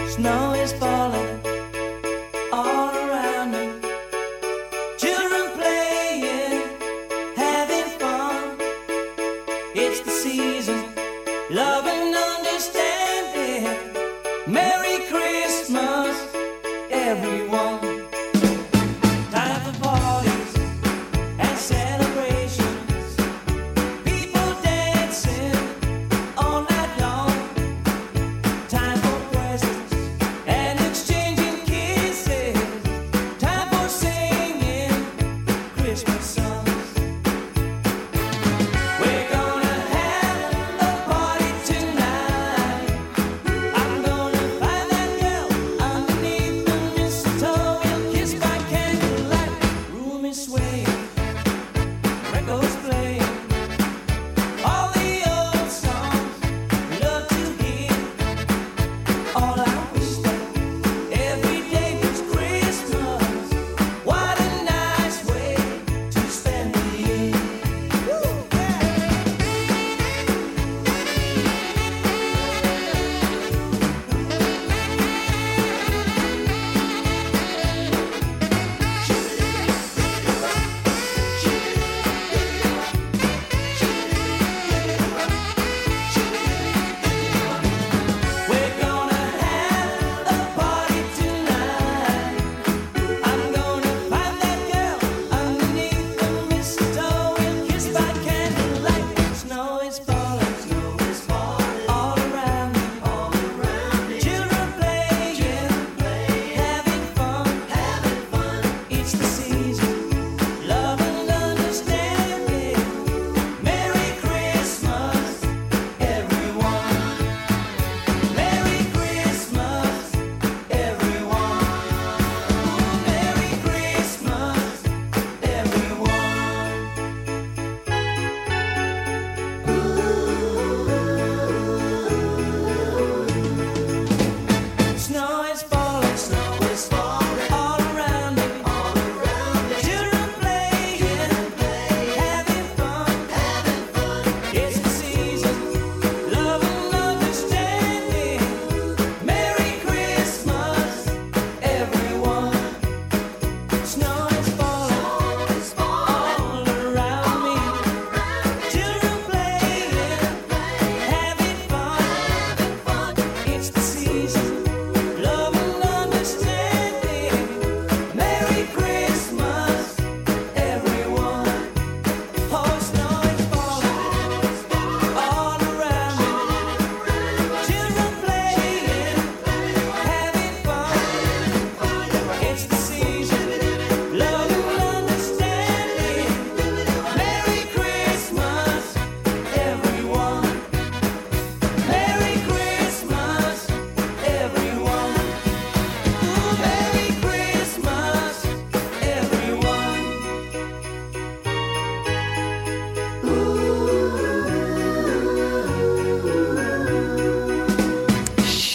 Speaker 7: Snow is falling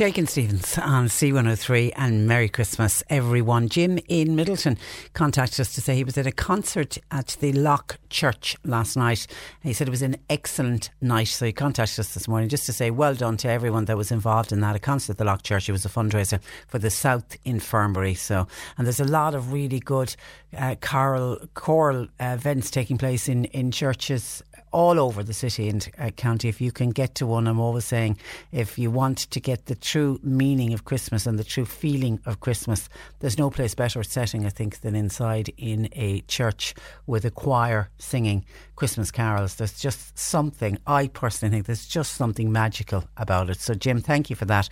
Speaker 1: Shakin' Stevens on C103 and Merry Christmas, everyone. Jim in Midleton contacted us to say he was at a concert at the Lough Church last night. He said it was an excellent night. So he contacted us this morning just to say well done to everyone that was involved in that. A concert at the Lough Church. It was a fundraiser for the South Infirmary. So, and there's a lot of really good uh, choral, choral uh, events taking place in, in churches all over the city and uh, county. If you can get to one, I'm always saying, if you want to get the true meaning of Christmas and the true feeling of Christmas, there's no place better setting, I think, than inside in a church with a choir singing Christmas carols. There's just something, I personally think, there's just something magical about it. So, Jim, thank you for that.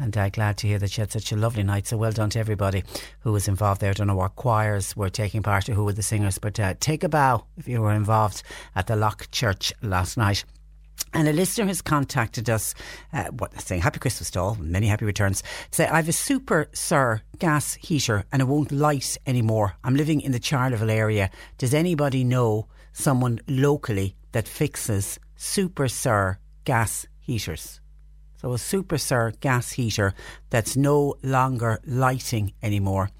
Speaker 1: And uh, glad to hear that you had such a lovely night. So, well done to everybody who was involved there. I don't know what choirs were taking part or who were the singers, but uh, take a bow if you were involved at the Lough Church last night. And a listener has contacted us, uh, what, saying Happy Christmas to all, many happy returns. Say, I have a Superser gas heater and it won't light anymore. I'm living in the Charleville area. Does anybody know someone locally that fixes Superser gas heaters? So a Superser gas heater that's no longer lighting anymore.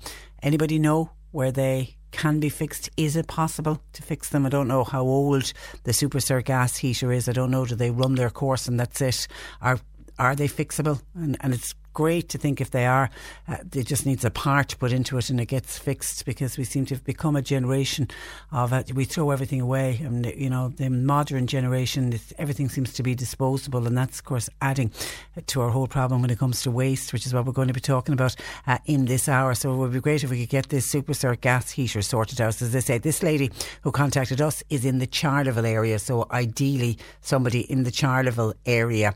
Speaker 1: Anybody know where they can be fixed. Is it possible to fix them? I don't know how old the Superser gas heater is. I don't know. Do they run their course and that's it? Are are they fixable? And and it's great to think if they are, uh, it just needs a part put into it and it gets fixed because we seem to have become a generation of uh, we throw everything away. And you know, the modern generation, everything seems to be disposable, and that's of course adding to our whole problem when it comes to waste, which is what we're going to be talking about uh, in this hour. So it would be great if we could get this Superser gas heater sorted out. As I say, this lady who contacted us is in the Charleville area, so ideally somebody in the Charleville area.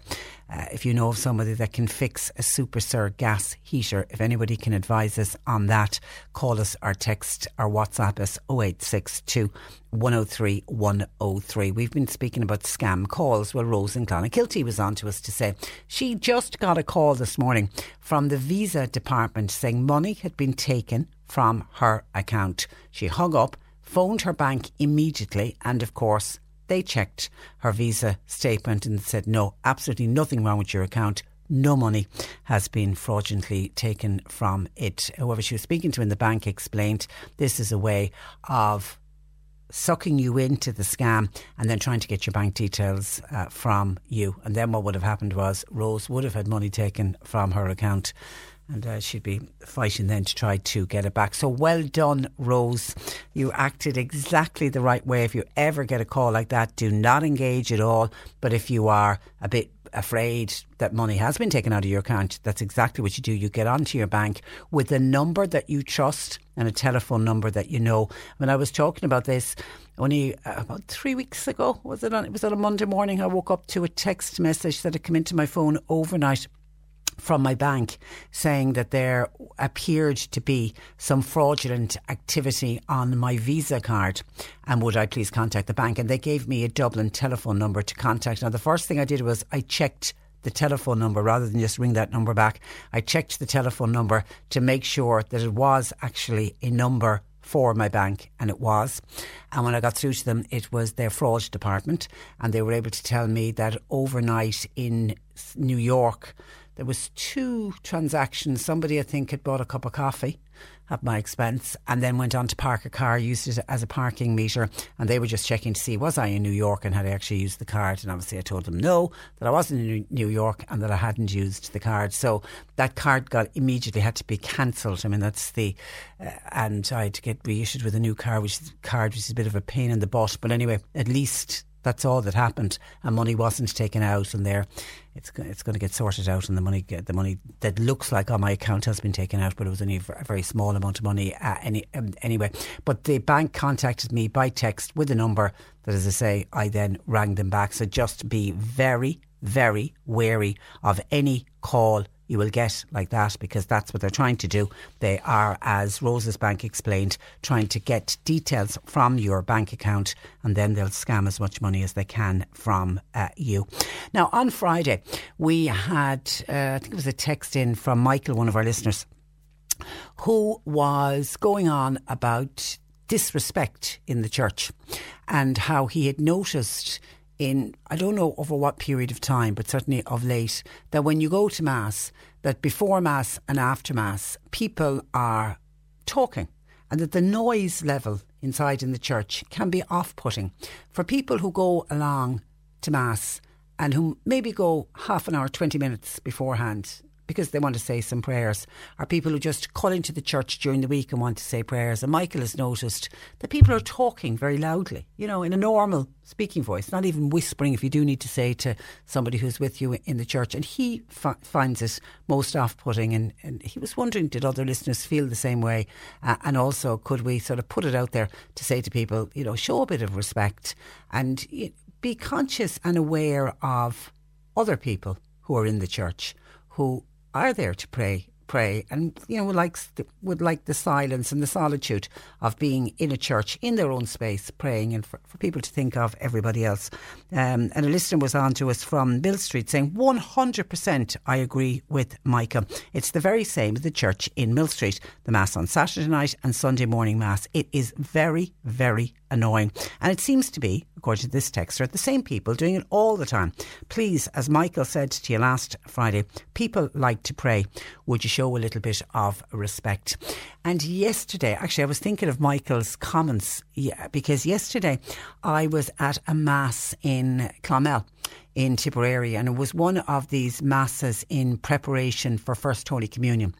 Speaker 1: Uh, if you know of somebody that can fix a Superser gas heater, if anybody can advise us on that, call us or text or WhatsApp us 0862 103 103. We've been speaking about scam calls. Well, Rose and Clonakilty was on to us to say she just got a call this morning from the Visa department saying money had been taken from her account. She hung up, phoned her bank immediately, and of course, they checked her visa statement and said, no, absolutely nothing wrong with your account. No money has been fraudulently taken from it. Whoever she was speaking to in the bank explained this is a way of sucking you into the scam and then trying to get your bank details uh, from you. And then what would have happened was Rose would have had money taken from her account and uh, she'd be fighting then to try to get it back. So well done, Rose. You acted exactly the right way. If you ever get a call like that, do not engage at all. But if you are a bit afraid that money has been taken out of your account, that's exactly what you do. You get onto your bank with a number that you trust and a telephone number that you know. When I was talking about this only uh, about three weeks ago, was it on? It was on a Monday morning. I woke up to a text message that had come into my phone overnight from my bank saying that there appeared to be some fraudulent activity on my Visa card and would I please contact the bank? And they gave me a Dublin telephone number to contact. Now, the first thing I did was I checked the telephone number rather than just ring that number back. I checked the telephone number to make sure that it was actually a number for my bank, and it was. And when I got through to them, it was their fraud department, and they were able to tell me that overnight in New York, there was two transactions. Somebody, I think, had bought a cup of coffee at my expense and then went on to park a car, used it as a parking meter, and they were just checking to see was I in New York and had I actually used the card. And obviously, I told them no, that I wasn't in New York and that I hadn't used the card. So that card got immediately had to be cancelled. I mean, that's the uh, and I had to get reissued with a new card, which card which is a bit of a pain in the butt. But anyway, at least that's all that happened, and money wasn't taken out, and there, it's it's going to get sorted out, and the money the money that looks like on my account has been taken out, but it was only a very small amount of money uh, any um, anyway. But the bank contacted me by text with a number that, as I say, I then rang them back. So just be very very wary of any call you will get like that because that's what they're trying to do. They are, as Rose's Bank explained, trying to get details from your bank account and then they'll scam as much money as they can from uh, you. Now, on Friday, we had, uh, I think it was a text in from Michael, one of our listeners, who was going on about disrespect in the church and how he had noticed in I don't know over what period of time, but certainly of late, that when you go to Mass, that before Mass and after Mass, people are talking and that the noise level inside in the church can be off putting for people who go along to Mass and who maybe go half an hour, 20 minutes beforehand because they want to say some prayers, or people who just call into the church during the week and want to say prayers. And Michael has noticed that people are talking very loudly, you know, in a normal speaking voice, not even whispering if you do need to say to somebody who's with you in the church. And he fi- finds it most off putting. And, and he was wondering, did other listeners feel the same way? Uh, and also, could we sort of put it out there to say to people, you know, show a bit of respect and y- be conscious and aware of other people who are in the church who are there to pray pray and you know would like would like the silence and the solitude of being in a church in their own space praying and for, for people to think of everybody else. Um, and a listener was on to us from Mill Street saying 100% I agree with Micah it's the very same as the church in Mill Street the mass on Saturday night and Sunday morning mass. It is very very annoying. And it seems to be according to this texter the same people doing it all the time. Please as Michael said to you last Friday people like to pray. Would you show a little bit of respect? And yesterday actually I was thinking of Michael's comments yeah, because yesterday I was at a mass in Clonmel in Tipperary and it was one of these masses in preparation for First Holy Communion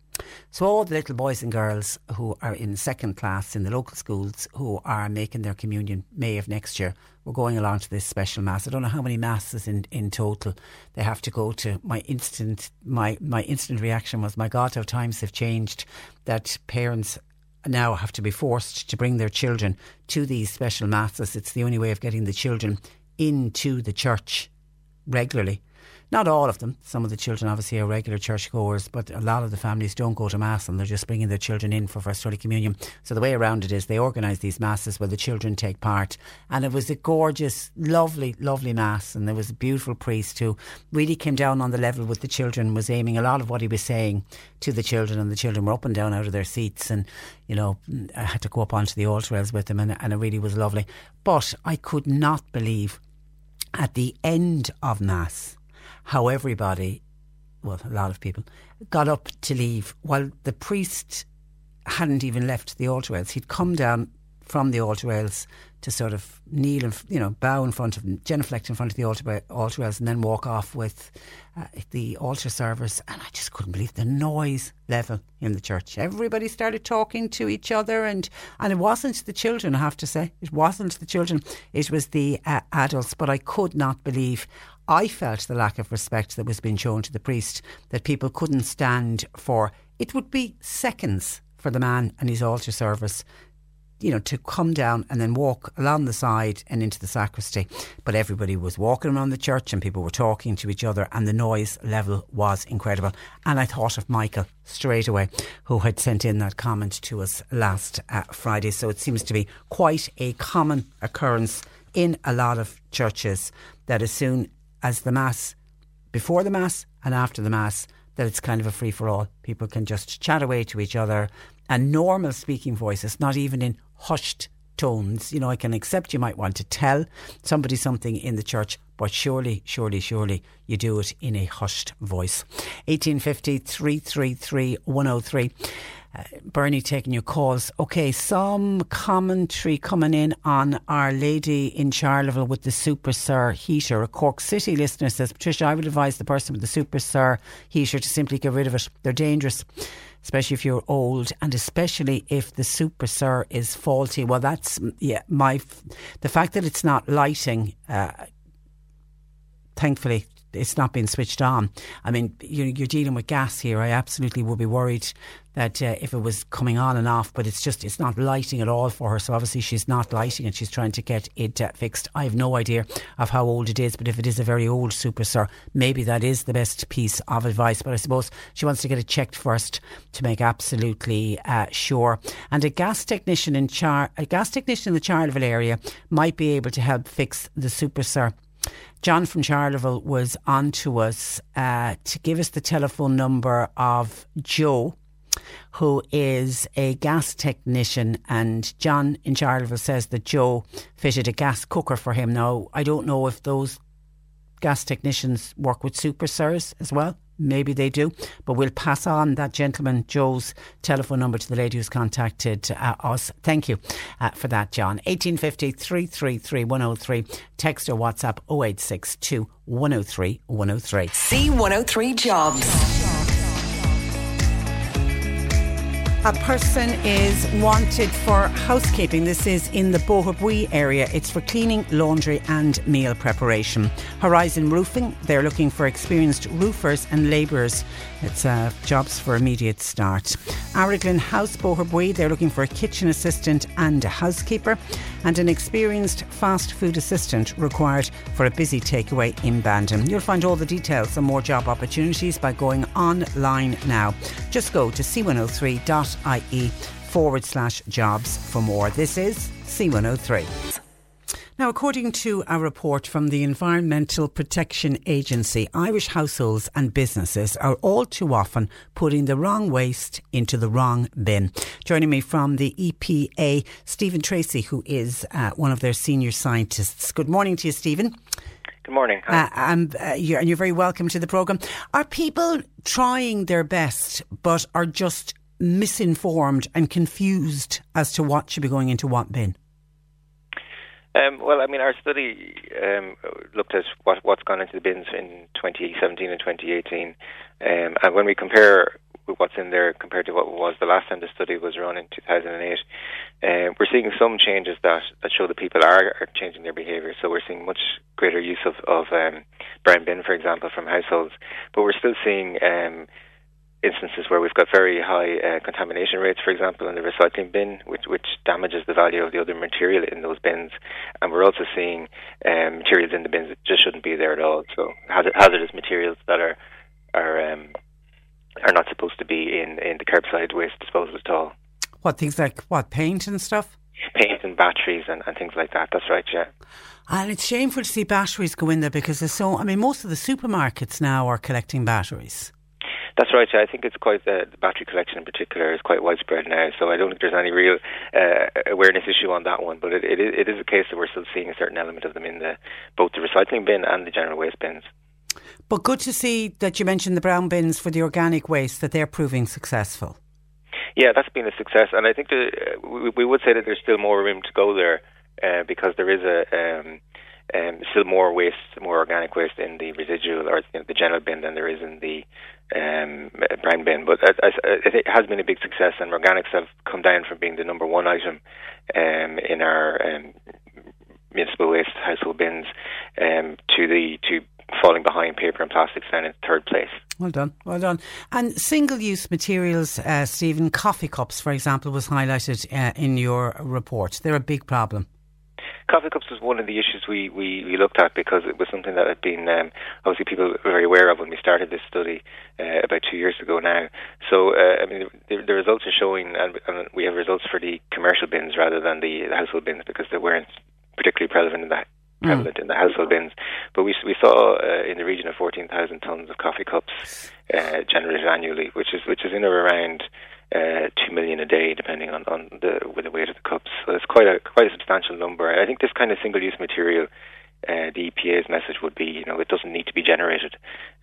Speaker 1: so all the little boys and girls who are in second class in the local schools who are making their communion May of next year were going along to this special mass. I don't know how many masses in, in total they have to go to. My instant my my instant reaction was, my God, how times have changed. That parents now have to be forced to bring their children to these special masses. It's the only way of getting the children into the church regularly. Not all of them. Some of the children obviously are regular churchgoers, but a lot of the families don't go to Mass and they're just bringing their children in for First Holy Communion. So the way around it is they organise these Masses where the children take part. And it was a gorgeous, lovely, lovely Mass. And there was a beautiful priest who really came down on the level with the children, was aiming a lot of what he was saying to the children. And the children were up and down out of their seats. And, you know, I had to go up onto the altar with them and, and it really was lovely. But I could not believe at the end of Mass how everybody, well, a lot of people, got up to leave while the priest hadn't even left the altar rails. He'd come down from the altar rails to sort of kneel and you know bow in front of genuflect in front of the altar, altar rails and then walk off with uh, the altar servers. And I just couldn't believe the noise level in the church. Everybody started talking to each other and and it wasn't the children I have to say. It wasn't the children. It was the uh, adults. But I could not believe I felt the lack of respect that was being shown to the priest that people couldn't stand for it would be seconds for the man and his altar service you know, to come down and then walk along the side and into the sacristy. But everybody was walking around the church and people were talking to each other, and the noise level was incredible. And I thought of Michael straight away, who had sent in that comment to us last uh, Friday. So it seems to be quite a common occurrence in a lot of churches that as soon as the Mass, before the Mass and after the Mass, that it's kind of a free for all. People can just chat away to each other and normal speaking voices, not even in hushed tones. You know, I can accept you might want to tell somebody something in the church, but surely, surely, surely you do it in a hushed voice. 1850 333 103. Bernie taking your calls. Okay, some commentary coming in on Our Lady in Charleville with the Superser heater. A Cork City listener says, Patricia, I would advise the person with the Superser heater to simply get rid of it. They're dangerous especially if you're old and especially if the Superser is faulty well that's yeah my the fact that it's not lighting uh, thankfully it's not being switched on. I mean, you're, you're dealing with gas here. I absolutely would be worried that uh, if it was coming on and off, but it's just it's not lighting at all for her. So obviously she's not lighting and she's trying to get it uh, fixed. I have no idea of how old it is, but if it is a very old Superser, maybe that is the best piece of advice. But I suppose she wants to get it checked first to make absolutely uh, sure. And a gas technician in Char, a gas technician in the Charleville area might be able to help fix the Superser. John from Charleville was on to us uh, to give us the telephone number of Joe, who is a gas technician. And John in Charleville says that Joe fitted a gas cooker for him. Now, I don't know if those gas technicians work with Supersers as well. Maybe they do, but we'll pass on that gentleman Joe's telephone number to the lady who's contacted uh, us. Thank you uh, for that, John. 1850 333 103. Text or WhatsApp 0862 103 103.
Speaker 5: C103 Jobs.
Speaker 1: A person is wanted for housekeeping. This is in the Boherbue area. It's for cleaning, laundry, and meal preparation. Horizon Roofing, they're looking for experienced roofers and labourers. It's uh, jobs for immediate start. Araglin House, Boherbue, they're looking for a kitchen assistant and a housekeeper. And an experienced fast food assistant required for a busy takeaway in Bandon. You'll find all the details and more job opportunities by going online now. Just go to c103.ie forward slash jobs for more. This is C103. Now, according to a report from the Environmental Protection Agency, Irish households and businesses are all too often putting the wrong waste into the wrong bin. Joining me from the EPA, Stephen Treacy, who is uh, one of their senior scientists. Good morning to you, Stephen.
Speaker 8: Good morning.
Speaker 1: Uh, and, uh, you're, and you're very welcome to the programme. Are people trying their best but are just misinformed and confused as to what should be going into what bin?
Speaker 8: Um, well, I mean, our study um, looked at what, what's gone into the bins in 2017 and 2018, um, and when we compare what's in there compared to what was the last time the study was run in 2008, uh, we're seeing some changes that, that show that people are, are changing their behaviour. So we're seeing much greater use of, of um, brown bin, for example, from households, but we're still seeing um, instances where we've got very high uh, contamination rates, for example, in the recycling bin, which, which damages the value of the other material in those bins. And we're also seeing um, materials in the bins that just shouldn't be there at all. So hazard, hazardous materials that are are um, are not supposed to be in, in the curbside waste disposal at all.
Speaker 1: What things like what paint and stuff?
Speaker 8: Paint and batteries and, and things like that. That's right, yeah.
Speaker 1: And it's shameful to see batteries go in there because there's so. I mean, most of the supermarkets now are collecting batteries.
Speaker 8: That's right. I think it's quite uh, the battery collection in particular is quite widespread now. So I don't think there's any real uh, awareness issue on that one. But it, it, is, it is a case that we're still seeing a certain element of them in the both the recycling bin and the general waste bins.
Speaker 1: But good to see that you mentioned the brown bins for the organic waste that they're proving successful.
Speaker 8: Yeah, that's been a success, and I think the, uh, we, we would say that there's still more room to go there uh, because there is a. Um, um, still more waste, more organic waste in the residual or you know, the general bin than there is in the um, bin. But it, has been a big success, and organics have come down from being the number one item um, in our um, municipal waste household bins um, to the to falling behind paper and plastics down in third place.
Speaker 1: Well done, well done. And single-use materials, uh, Stephen, coffee cups, for example, was highlighted uh, in your report. They're a big problem.
Speaker 8: Coffee cups was one of the issues we, we, we looked at because it was something that had been um, obviously people were very aware of when we started this study uh, about two years ago now. So uh, I mean the, the results are showing, and, and, we have results for the commercial bins rather than the, the household bins because they weren't particularly prevalent in that prevalent mm. in the household bins. But we we saw uh, in the region of 14,000 tons of coffee cups uh, generated annually, which is which is in or around uh, two million a day, depending on, on the with the weight of the cups. So it's quite a quite a substantial number. I think this kind of single-use material. Uh, the EPA's message would be, you know, it doesn't need to be generated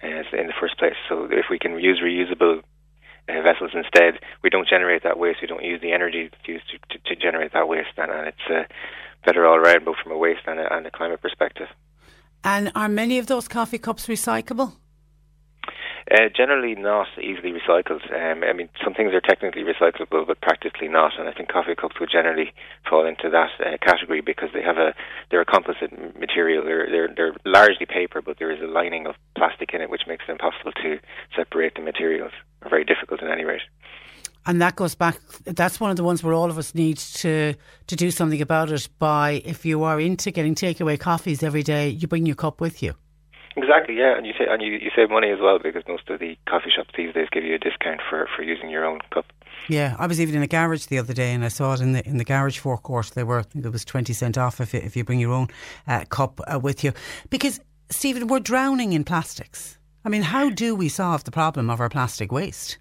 Speaker 8: uh, in the first place. So if we can use reusable uh, vessels instead, we don't generate that waste. We don't use the energy used to, to, to generate that waste, and, and it's uh, better all around, both from a waste and a, and a climate perspective.
Speaker 1: And are many of those coffee cups recyclable?
Speaker 8: Uh, generally not easily recycled. Um, I mean, some things are technically recyclable, but practically not. And I think coffee cups would generally fall into that uh, category because they have a they're a composite material. They're they're they're largely paper, but there is a lining of plastic in it, which makes it impossible to separate the materials, or very difficult at any rate.
Speaker 1: And that goes back. That's one of the ones where all of us need to to do something about it. By if you are into getting takeaway coffees every day, you bring your cup with you.
Speaker 8: Exactly, yeah, and you say, and you, you save money as well because most of the coffee shops these days give you a discount for, for using your own cup.
Speaker 1: Yeah, I was even in a garage the other day and I saw it in the in the garage forecourt. They were, I think it was twenty cent off if if you bring your own uh, cup uh, with you. Because Stephen, we're drowning in plastics. I mean, how do we solve the problem of our plastic waste?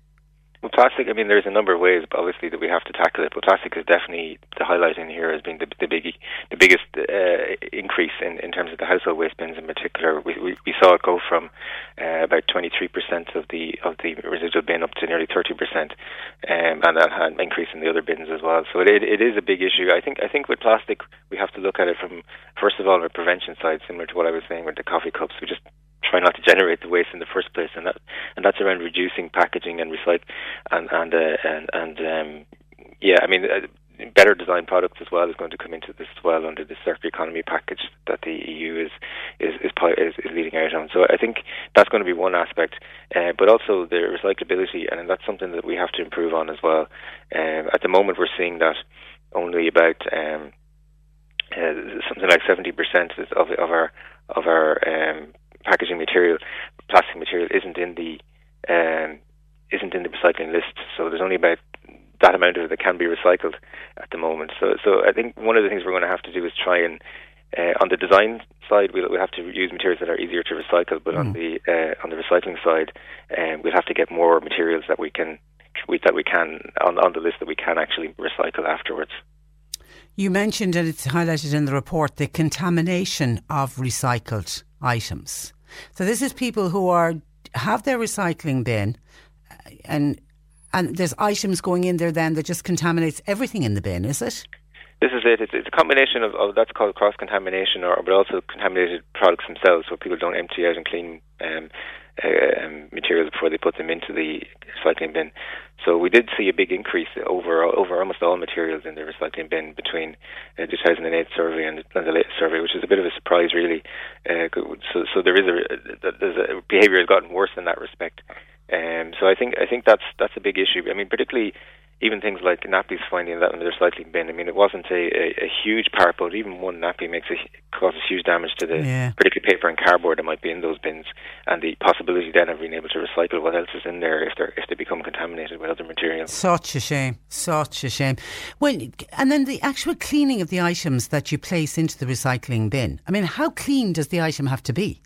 Speaker 8: Well, plastic. I mean, there's a number of ways, obviously, that we have to tackle it. But plastic is definitely the highlight in here has been the the biggie, the biggest uh, increase in, in terms of the household waste bins in particular. We we, we saw it go from uh, about 23% of the of the residual bin up to nearly 30%, um, and that had increase in the other bins as well. So it, it it is a big issue. I think I think with plastic we have to look at it from first of all a prevention side, similar to what I was saying with the coffee cups. We just try not to generate the waste in the first place, and that and that's around reducing packaging and recycle and and uh, and and um, yeah, I mean. Uh, better design products as well is going to come into this as well under the circular economy package that the EU is is is, is, is leading out on. So I think that's going to be one aspect, uh, but also the recyclability, and that's something that we have to improve on as well. Um, at the moment, we're seeing that only about um, uh, something like seventy percent of of our of our um, packaging material, plastic material, isn't in the um, isn't in the recycling list. So there's only about that amount of it that can be recycled at the moment. So, so I think one of the things we're going to have to do is try and uh, on the design side, we'll, we'll have to use materials that are easier to recycle. But on the uh, on the recycling side, um, we'll have to get more materials that we can we, that we can on, on the list that we can actually recycle afterwards.
Speaker 1: You mentioned, and it's highlighted in the report, the contamination of recycled items. So this is people who are have their recycling bin, uh, and and there's items going in there then that just contaminates everything in the bin. Is it?
Speaker 8: This is it. It's, it's a combination of, of that's called cross contamination, or but also contaminated products themselves, so people don't empty out and clean um, uh, um, materials before they put them into the recycling bin. So we did see a big increase over over almost all materials in the recycling bin between uh, the 2008 survey and, and the latest survey, which is a bit of a surprise, really. Uh, so, so there is a a behaviour has gotten worse in that respect. Um, so I think I think that's that's a big issue. I mean, particularly even things like nappies finding that in the recycling bin. I mean, it wasn't a, a, a huge part, but even one nappy makes a, causes huge damage to the
Speaker 1: Yeah.
Speaker 8: particularly paper and cardboard that might be in those bins, and the possibility then of being able to recycle what else is in there if they if they become contaminated with other materials.
Speaker 1: Such a shame. Such a shame. Well, and then the actual cleaning of the items that you place into the recycling bin. I mean, how clean does the item have to be?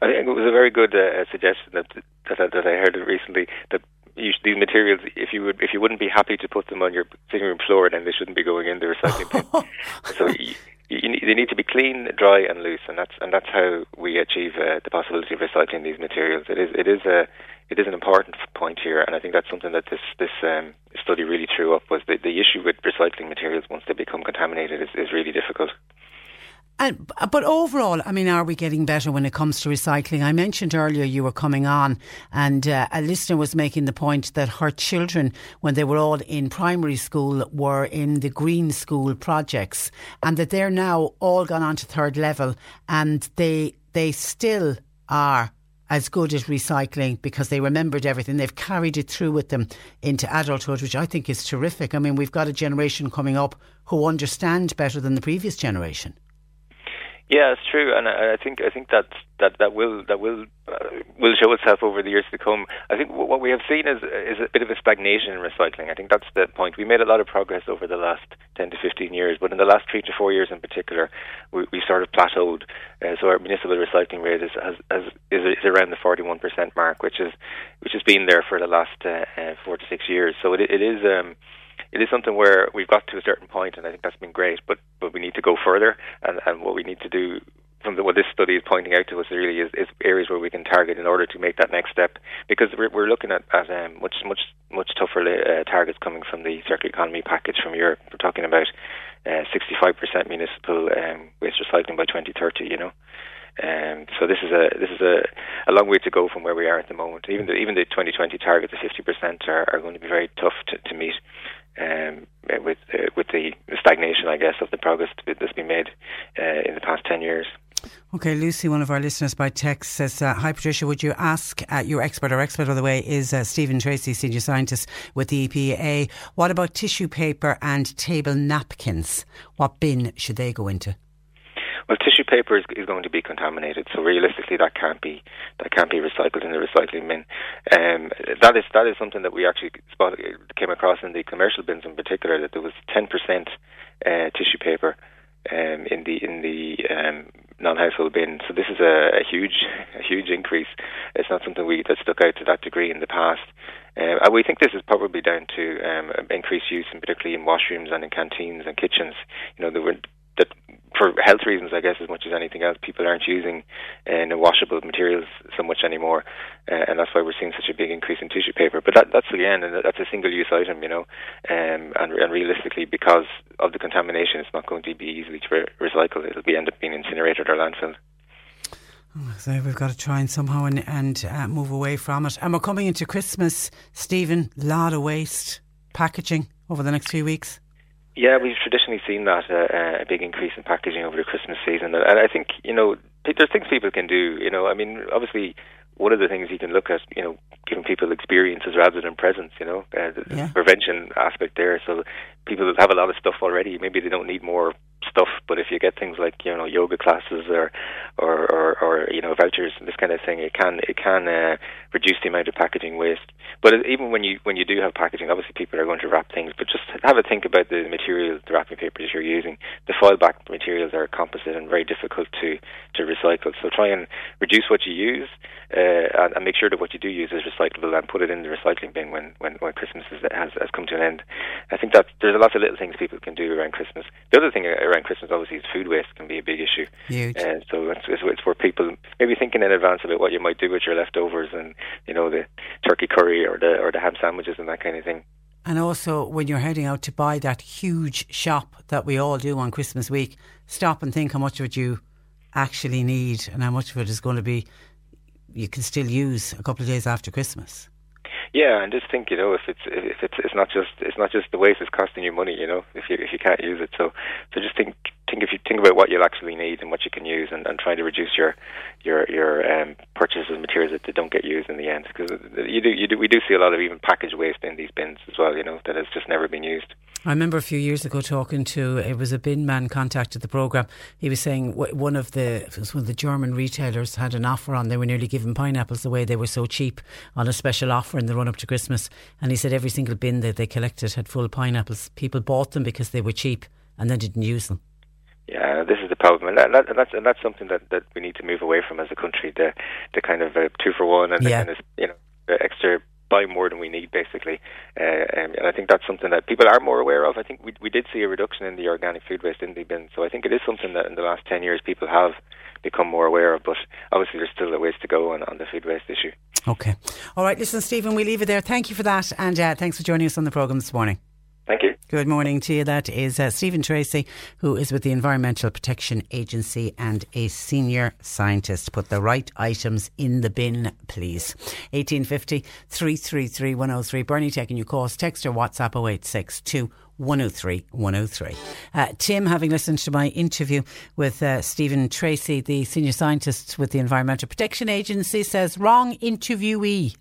Speaker 8: I think it was a very good uh, suggestion that that, I- that I heard recently that you these materials, if you would, if you wouldn't be happy to put them on your sitting room floor, then they shouldn't be going in the recycling bin. so you, you need, they need to be clean, dry, and loose, and that's and that's how we achieve uh, the possibility of recycling these materials. It is it is a it is an important point here, and I think that's something that this this um, study really threw up was the, the issue with recycling materials once they become contaminated is, is really difficult.
Speaker 1: And, but overall, I mean, are we getting better when it comes to recycling? I mentioned earlier you were coming on, and uh, a listener was making the point that her children, when they were all in primary school, were in the green school projects, and that they're now all gone on to third level, and they they still are as good at recycling because they remembered everything. They've carried it through with them into adulthood, which I think is terrific. I mean, we've got a generation coming up who understand better than the previous generation.
Speaker 8: Yeah, it's true, and I, think I think that that that will that will uh, will show itself over the years to come. I think wh- what we have seen is is a bit of a stagnation in recycling. I think that's the point. We made a lot of progress over the last ten to fifteen years, but in the last three to four years in particular, we, we sort of plateaued. Uh, so our municipal recycling rate is has, has, is, is around the forty one percent mark, which is which has been there for the last uh, uh, four to six years. So it, it is. Um, it is something where we've got to a certain point, and I think that's been great. But but we need to go further, and, and what we need to do from the, what this study is pointing out to us really is, is areas where we can target in order to make that next step. Because we're, we're looking at, at um, much much much tougher uh, targets coming from the circular economy package from Europe. We're talking about uh, 65% municipal um, waste recycling by 2030. You know. Um, so this is a this is a, a long way to go from where we are at the moment. Even the even the 2020 targets of 50% are, are going to be very tough to, to meet um, with uh, with the stagnation, I guess, of the progress that's been made uh, in the past 10 years.
Speaker 1: Okay, Lucy, one of our listeners by text says, uh, Hi Patricia, would you ask uh, your expert, our expert, by the way, is uh, Stephen Treacy, senior scientist with the EPA. What about tissue paper and table napkins? What bin should they go into?
Speaker 8: Well, tissue paper is, is going to be contaminated, so realistically, that can't be that can't be recycled in the recycling bin. Um, that is that is something that we actually spotted, came across in the commercial bins in particular. That there was ten percent uh, tissue paper um, in the in the um, non-household bin. So this is a, a huge a huge increase. It's not something we that stuck out to that degree in the past. Uh, we think this is probably down to um, increased use, and particularly in washrooms and in canteens and kitchens. You know, there were that for health reasons, I guess, as much as anything else, people aren't using uh, washable materials so much anymore, uh, and that's why we're seeing such a big increase in tissue paper. But that, that's again, and that's a single-use item, you know, um, and, and realistically, because of the contamination, it's not going to be easily re- recycle. It'll be end up being incinerated or landfilled.
Speaker 1: So we've got to try and somehow and, and uh, move away from it. And we're coming into Christmas, Stephen. Lot of waste packaging over the next few weeks.
Speaker 8: Yeah, we've traditionally seen that uh, a big increase in packaging over the Christmas season, and I think you know there's things people can do. You know, I mean, obviously one of the things you can look at, you know, giving people experiences rather than presents, you know, uh, the
Speaker 1: Yeah.
Speaker 8: prevention aspect there. So people have a lot of stuff already. Maybe they don't need more stuff, but if you get things like you know yoga classes or or or, or you know vouchers and this kind of thing, it can it can uh, reduce the amount of packaging waste. But even when you when you do have packaging, obviously people are going to wrap things, but just have a think about the material, the wrapping paper that you're using. The foil back materials are composite and very difficult to to recycle. So try and reduce what you use uh, and, and make sure that what you do use is recyclable and put it in the recycling bin when when, when Christmas is, has has come to an end. I think that there's a lot of little things people can do around Christmas. The other thing around Christmas, obviously, is food waste can be a big issue.
Speaker 1: Huge.
Speaker 8: Uh, so it's, it's, it's for people maybe thinking in advance about what you might do with your leftovers and you know the turkey curry or the or the ham sandwiches and that kind of thing.
Speaker 1: And also, when you're heading out to buy that huge shop that we all do on Christmas week, stop and think how much of it you actually need and how much of it is going to be you can still use a couple of days after Christmas.
Speaker 8: Yeah, and just think, you know, if it's if it's it's not just it's not just the waste it's costing you money, you know, if you if you can't use it. So so just think think if you think about what you'll actually need and what you can use, and, and trying to reduce your your your um, purchases of materials that they don't get used in the end, because you do you do we do see a lot of even package waste in these bins as well, you know, that has just never been used.
Speaker 1: I remember a few years ago talking to it was a bin man contacted the program. He was saying one of the one of the German retailers had an offer on. They were nearly giving pineapples away. They were so cheap on a special offer in the run up to Christmas. And he said every single bin that they collected had full pineapples. People bought them because they were cheap and then didn't use them.
Speaker 8: Yeah, this is the problem, and, that, and that's and that's something that, that we need to move away from as a country. The the kind of uh, two for one and
Speaker 1: Yeah.
Speaker 8: the kind of you know the extra buy more than we need, basically. Uh, um, and I think that's something that people are more aware of. I think we we did see a reduction in the organic food waste in the bin, so I think it is something that in the last ten years people have become more aware of. But obviously, there's still a ways to go on, on the food waste issue.
Speaker 1: Okay. All right, listen, Stephen, we leave it there. Thank you for that. And uh, thanks for joining us on the programme this morning.
Speaker 8: Thank you.
Speaker 1: Good morning to you. That is uh, Stephen Treacy, who is with the Environmental Protection Agency and a senior scientist. Put the right items in the bin, please. 1850 333 103. Bernie taking your calls. Text or WhatsApp 0862 103 103. Uh, Tim, having listened to my interview with uh, Stephen Treacy, the senior scientist with the Environmental Protection Agency, says wrong interviewee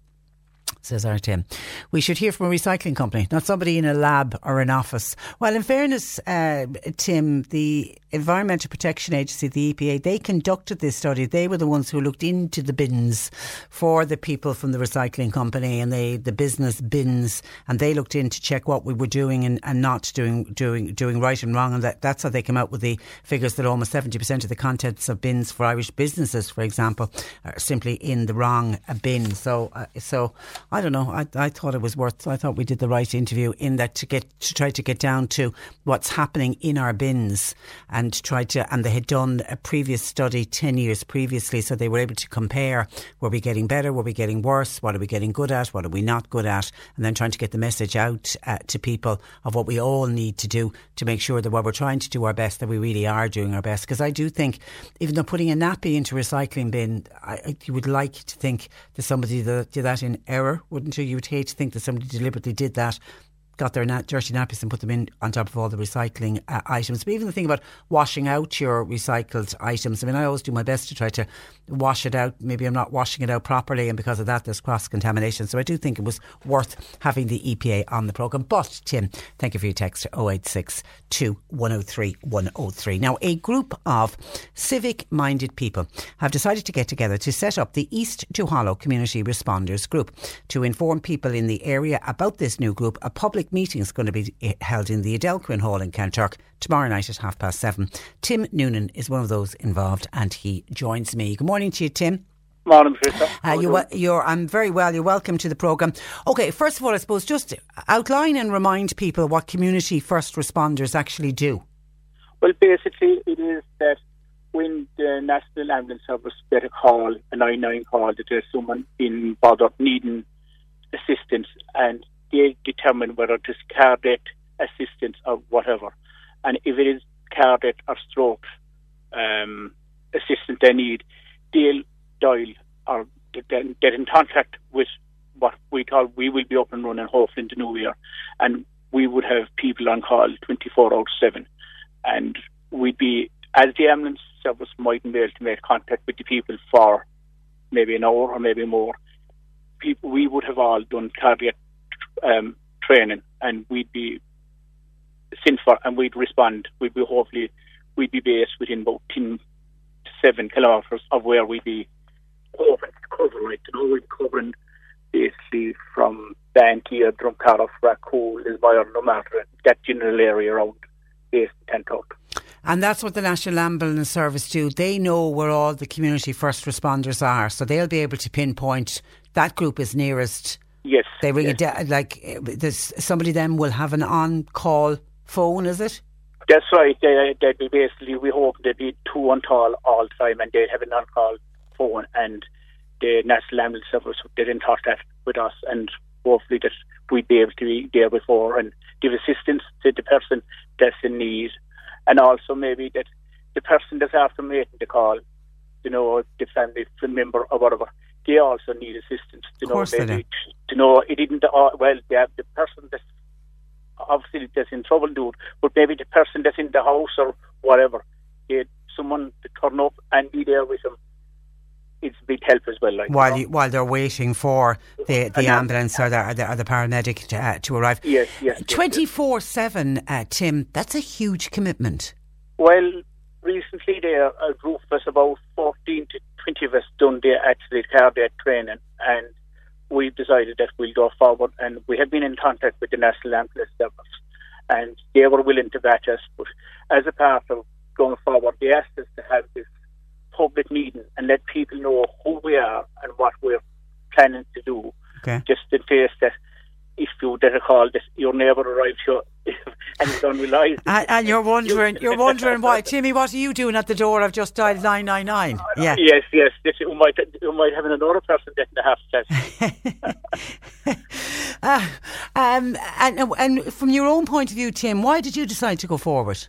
Speaker 1: says our Tim. We should hear from a recycling company, not somebody in a lab or an office. Well, in fairness, uh, Tim, the Environmental Protection Agency, the EPA, they conducted this study. They were the ones who looked into the bins for the people from the recycling company and they, the business bins, and they looked in to check what we were doing and, and not doing, doing, doing right and wrong. And that, that's how they came out with the figures that almost 70% of the contents of bins for Irish businesses, for example, are simply in the wrong bin. So, uh, so I don't know. I, I thought it was worth. I thought we did the right interview in that to get to try to get down to what's happening in our bins and try to. And they had done a previous study ten years previously, so they were able to compare: were we getting better? Were we getting worse? What are we getting good at? What are we not good at? And then trying to get the message out uh, to people of what we all need to do to make sure that while we're trying to do our best, that we really are doing our best. Because I do think, even though putting a nappy into a recycling bin, I, you would like to think that somebody that did that in error, wouldn't you? You would hate to think that somebody deliberately did that. Got their dirty nappies and put them in on top of all the recycling uh, items. But even the thing about washing out your recycled items, I mean, I always do my best to try to wash it out. Maybe I'm not washing it out properly, and because of that, there's cross contamination. So I do think it was worth having the EPA on the programme. But, Tim, thank you for your text 086 103 103. Now, a group of civic minded people have decided to get together to set up the East to Community Responders Group. To inform people in the area about this new group, a public meeting is going to be eh, held in the Edel Quinn Hall in Kanturk tomorrow night at half past seven. Tim Noonan is one of those involved and he joins me. Good morning to you, Tim.
Speaker 9: Morning, Patricia.
Speaker 1: Uh, you, you're, I'm very well. You're welcome to the programme. Okay, first of all, I suppose just outline and remind people what community first responders actually do.
Speaker 9: Well, basically, it is that when the National Ambulance Service get a call, a 99 call, that there's someone in bother needing assistance, and they determine whether it is cardiac assistance or whatever. And if it is cardiac or stroke um, assistance they need, they'll dial or get, in contact with what we call we will be up and running hopefully in the new year, and we would have people on call twenty four out seven, and we'd be as the ambulance service mightn't be able to make contact with the people for maybe an hour or maybe more. People we would have all done cardiac um, training, and we'd be sent for, and we'd respond. We'd be hopefully we'd be based within about 10 to 7 kilometres of where we'd be to cover. Like you know, we'd be covering basically from Banteer, Drumcarroll, Rathcoole, Lismire, no matter that general area around based in Kanturk.
Speaker 1: And that's what the National Ambulance Service do. They know where all the community first responders are, so they'll be able to pinpoint that group is nearest.
Speaker 9: Yes.
Speaker 1: They ring
Speaker 9: yes.
Speaker 1: it down, like there's somebody then will have an on call phone, is it?
Speaker 9: That's right. They, they'd be basically, we hope they'd be two on call all the time and they'd have an on call phone and the National Ambulance Service didn't in that with us and hopefully that we'd be able to be there before and give assistance to the person that's in need and also maybe that the person that's after making the call, you know, the family member or whatever, they also need assistance. You
Speaker 1: Of course
Speaker 9: know,
Speaker 1: they
Speaker 9: maybe to know it didn't. Uh, well, the person that's obviously that's in trouble, dude, but maybe the person that's in the house or whatever, they, someone to turn up and be there with them. It's a big help as well. Like
Speaker 1: While
Speaker 9: you
Speaker 1: you, while they're waiting for the, the ambulance or the, or the, or the paramedic to, uh, to arrive.
Speaker 9: Yes, yes, yes.
Speaker 1: 24 7, uh, Tim, that's a huge commitment.
Speaker 9: Well, recently there a group of us, about 14 to 20 of us, done the actually cardiac training, and we've decided that we'll go forward. And we have been in contact with the National Ambulance Service, and they were willing to back us. But as a part of going forward, they asked us to have this public meeting and let people know who we are and what we're planning to do.
Speaker 1: Okay.
Speaker 9: Just in case that if you get a call that your neighbour arrives here and don't realise
Speaker 1: And, and you're wondering, you're wondering why, Timmy? What are you doing at the door? I've just dialed nine nine nine. Yeah.
Speaker 9: Yes, yes. This, you might you might have another person getting the half test.
Speaker 1: Uh, um, and and from your own point of view, Tim, why did you decide to go forward?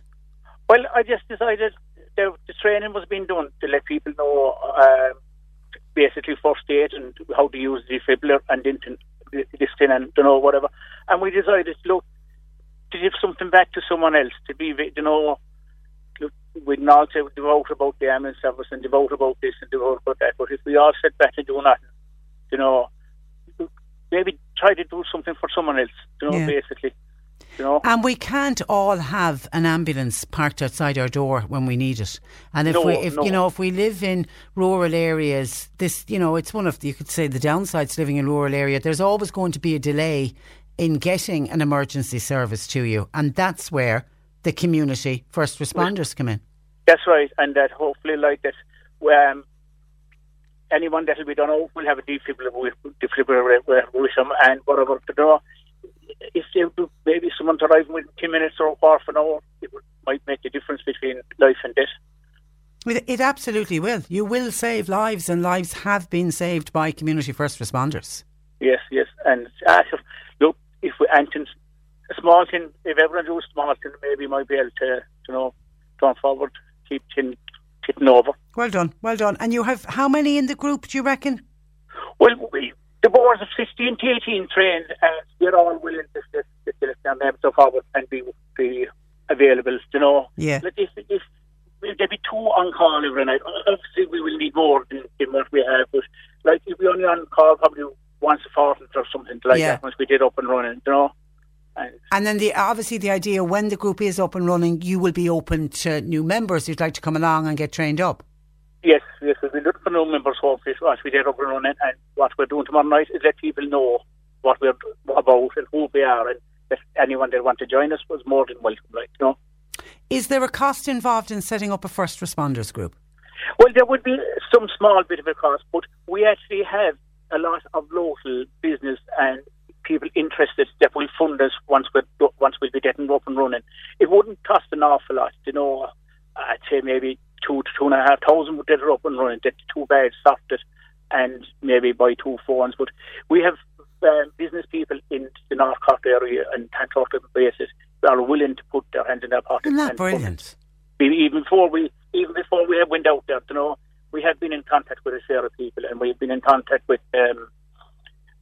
Speaker 9: well, I just decided the, the training was being done to let people know um, basically first aid and how to use the defibrillator and this thing and you know whatever. And we decided, look, to give something back to someone else to be, you know. look, We can all say devote about the ambulance service and devote about this and devote about that, but if we all sit back and do nothing, you know, maybe try to do something for someone else, you know,
Speaker 1: Yeah.
Speaker 9: basically. You know?
Speaker 1: And we can't all have an ambulance parked outside our door when we need it. And if
Speaker 9: No,
Speaker 1: we, if
Speaker 9: no.
Speaker 1: you know, if we live in rural areas, this, you know, it's one of the, you could say the downsides living in rural area. There's always going to be a delay in getting an emergency service to you, and that's where the community first responders come in.
Speaker 9: That's right, and that hopefully, like that, um, anyone that will be done out will have a defibrillator with, defibrillator with them, and whatever to do. If they do, maybe someone's arriving within ten minutes or half an hour, it would, might make the difference between life and death.
Speaker 1: It, it absolutely will. You will save lives, and lives have been saved by community first responders.
Speaker 9: Yes, yes, and uh, look, if we and a small thing, if everyone do a small thing, maybe might be able to, you know, going forward, keep tipping over.
Speaker 1: Well done, well done. And you have how many in the group? Do you reckon?
Speaker 9: Well, we, the boards of 16 to 18 trained, and we're all willing to to down there so forward and be, be available, you know.
Speaker 1: Yeah.
Speaker 9: Like if, if, if there'd be two on call every night, obviously we will need more than, than what we have, but like if we only on call probably once a fortnight or something like
Speaker 1: Yeah.
Speaker 9: that once we did up and running, you know. And
Speaker 1: And then the obviously the idea when the group is up and running, you will be open to new members who'd like to come along and get trained up.
Speaker 9: Yes, yes, we'll be looking for new members hopefully once we get up and running and what we're doing tomorrow night is let people know what we're about and who we are and if anyone that want to join us was more than welcome, like, you know.
Speaker 1: Is there a cost involved in setting up a first responders group?
Speaker 9: Well, there would be some small bit of a cost, but we actually have a lot of local business and people interested that will fund us once we once we'll be getting up and running. It wouldn't cost an awful lot, you know. I'd say maybe two to two and a half thousand would get it up and running. Get two beds, soft it, and maybe buy two phones. But we have um, business people in the North Cork area and bases that are willing to put their hand in their pocket.
Speaker 1: Isn't that brilliant?
Speaker 9: Even before we even before we went out there, you know, we have been in contact with a share of people, and we've been in contact with um,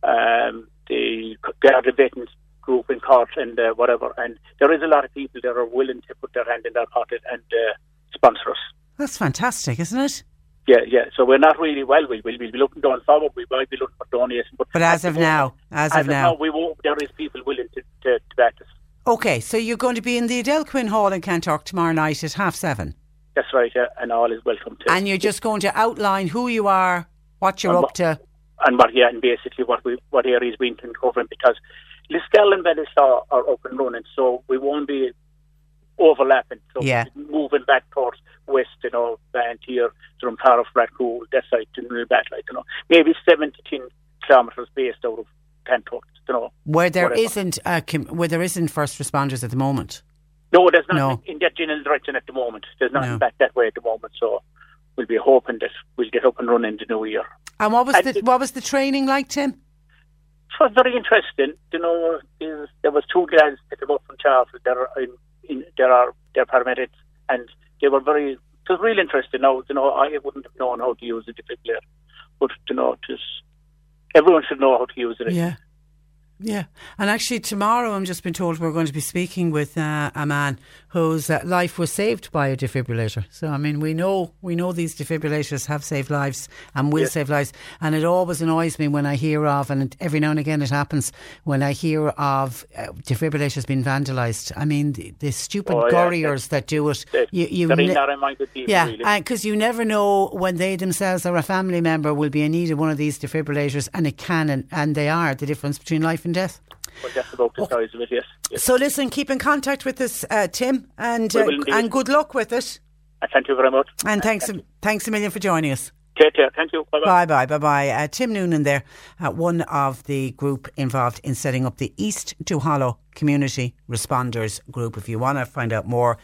Speaker 9: um, the Garda Veterans group in Cork and uh, whatever. And there is a lot of people that are willing to put their hand in their pocket and uh, sponsor us.
Speaker 1: That's fantastic, isn't it?
Speaker 9: Yeah, yeah. So we're not really well. We will we'll be looking going forward. We might be looking for donations, but,
Speaker 1: But as of
Speaker 9: the
Speaker 1: now,
Speaker 9: moment-
Speaker 1: as,
Speaker 9: as
Speaker 1: of now.
Speaker 9: we won't. There is people willing to to, to back us.
Speaker 1: Okay, so you're going to be in the Edel Quinn Hall in Kanturk tomorrow night at half seven.
Speaker 9: That's right, yeah, and all is welcome to.
Speaker 1: And you're just going to outline who you are, what you're up
Speaker 9: what-
Speaker 1: to.
Speaker 9: and what yeah, and basically what we what areas we've been covering because Liskel and Ballysaw are up and running, so we won't be overlapping. So
Speaker 1: Yeah.
Speaker 9: moving back towards west, you know, Banteer, Drumcarrough, Rathcoole, that side to like you know, maybe seven to ten kilometres based out of Kanturk, you know.
Speaker 1: Where there not a com- where there isn't first responders at the moment.
Speaker 9: No, there's nothing
Speaker 1: No.
Speaker 9: in that general direction at the moment. There's nothing
Speaker 1: No.
Speaker 9: back that way at the moment, so we'll be hoping that we'll get up and running the new year.
Speaker 1: And what was
Speaker 9: And
Speaker 1: the
Speaker 9: it-
Speaker 1: what was the training like, Tim?
Speaker 9: It was very interesting. You know, there was two guys that up from Charleston. There are in, in there are they're paramedics, and they were very. It was really interesting. Now, you know, I wouldn't have known how to use a defibrillator, but you know, it is everyone should know how to use it.
Speaker 1: Yeah. Yeah, and actually tomorrow I'm just been told we're going to be speaking with uh, a man whose uh, life was saved by a defibrillator. So I mean, we know we know these defibrillators have saved lives and will
Speaker 9: Yeah.
Speaker 1: save lives. And it always annoys me when I hear of, and every now and again it happens when I hear of uh, defibrillators being vandalised. I mean, the, the stupid
Speaker 9: Oh, yeah,
Speaker 1: that do it. You, you ne-
Speaker 9: people,
Speaker 1: yeah,
Speaker 9: really.
Speaker 1: because you never know when they themselves or a family member will be in need of one of these defibrillators, and it can and, and they are the difference between life and death.
Speaker 9: But that's about the size of it. Yes. yes.
Speaker 1: So listen, keep in contact with us, uh, Tim, and uh, and good luck with it.
Speaker 9: And thank you very much.
Speaker 1: And thanks, a, thanks a million for joining us.
Speaker 9: Take care. Thank you. Bye
Speaker 1: Bye bye, bye bye. Uh, Tim Noonan there, uh, one of the group involved in setting up the East Duhallow Community Responders Group. If you want to find out more,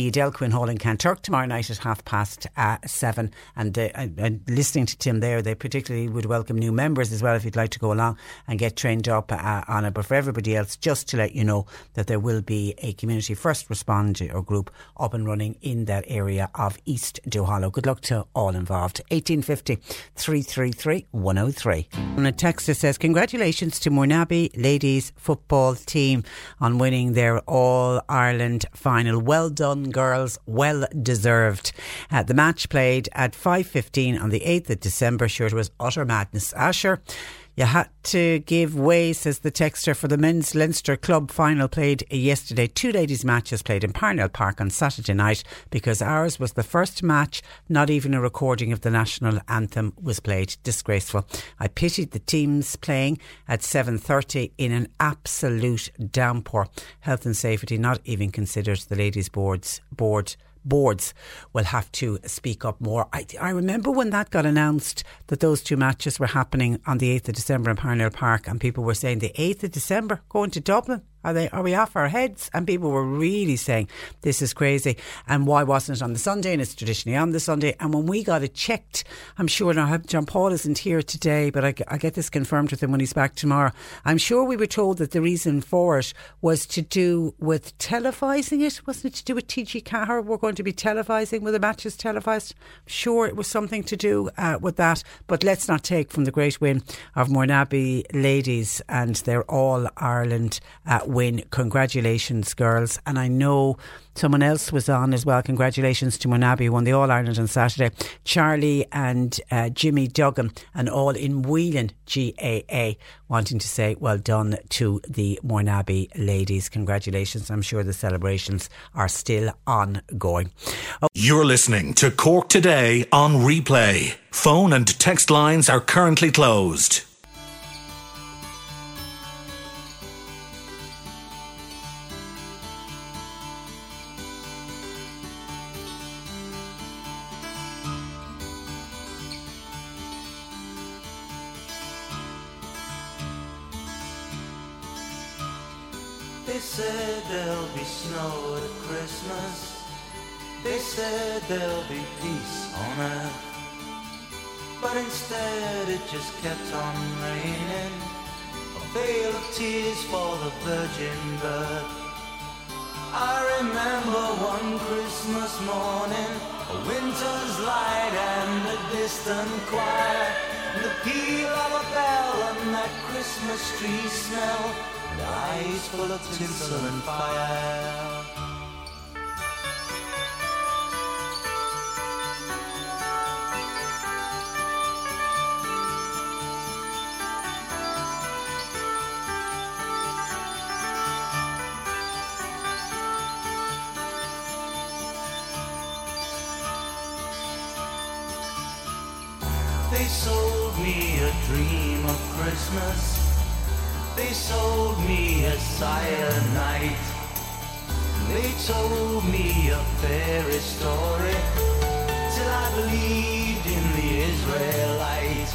Speaker 1: the Edel Quinn Hall in Kanturk tomorrow night at half past uh, seven. And, uh, and, listening to Tim there, they particularly would welcome new members as well if you'd like to go along and get trained up uh, on it. But for everybody else, just to let you know that there will be a community first responder group up and running in that area of East Duhallow. Good luck to all involved. 1850 333 103. And a texter says, Congratulations to Mourneabbey ladies football team on winning their All Ireland final. Well done, girls. Well deserved. Uh, the match played at 5.15 on the 8th of December. Sure, it was utter madness. Asher. You had to give way, says the texter, for the men's Leinster club final played yesterday. Two ladies' matches played in Parnell Park on Saturday night because ours was the first match, not even a recording of the national anthem was played. Disgraceful. I pitied the teams playing at 7.30 in an absolute downpour. Health and safety not even considered the ladies' boards board boards will have to speak up more. I, I remember when that got announced that those two matches were happening on the 8th of December in Parnell Park and people were saying the 8th of December going to Dublin. Are they? Are we off our heads? And people were really saying this is crazy. And why wasn't it on the Sunday? And it's traditionally on the Sunday. And when we got it checked, I'm sure now John Paul isn't here today, but I, I get this confirmed with him when he's back tomorrow. I'm sure we were told that the reason for it was to do with televising it. Wasn't it to do with TG Cahir? We're going to be televising with the matches televised. I'm sure it was something to do uh, with that. But let's not take from the great win of Mourneabbey ladies and their All Ireland uh, win. Congratulations, girls. And I know someone else was on as well. Congratulations to Mourneabbey, who won the All Ireland on Saturday. Charlie and uh, Jimmy Duggan, and all in Whelan GAA, wanting to say well done to the Mourneabbey ladies. Congratulations. I'm sure the celebrations are still ongoing.
Speaker 4: You're listening to Cork Today on replay. Phone and text lines are currently closed.
Speaker 10: Tree smell, and eyes full of tinsel and fire. They sold me a dream of Christmas. They sold me a night. They told me a fairy story till I believed in the Israelite.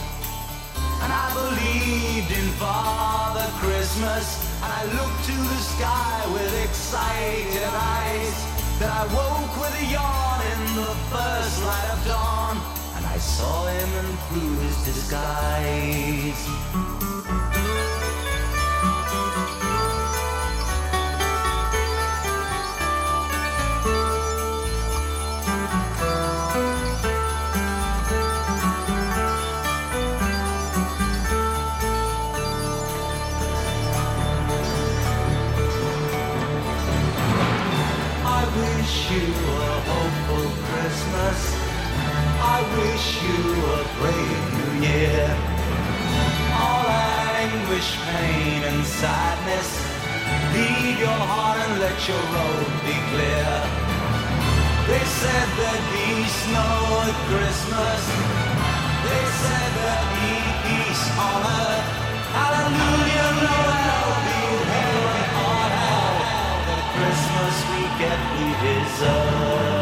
Speaker 10: And I believed in Father Christmas. And I looked to the sky with excited eyes. Then I woke with a yawn in the first light of dawn. And I saw him and through his disguise. Christmas. I wish you a brave new year. All anguish, pain, and sadness. Lead your heart and let your road be clear. They said there'd be snow at Christmas. They said there'd peace on earth. Hallelujah, Noel, be heaven on hell. The Christmas we get we deserve.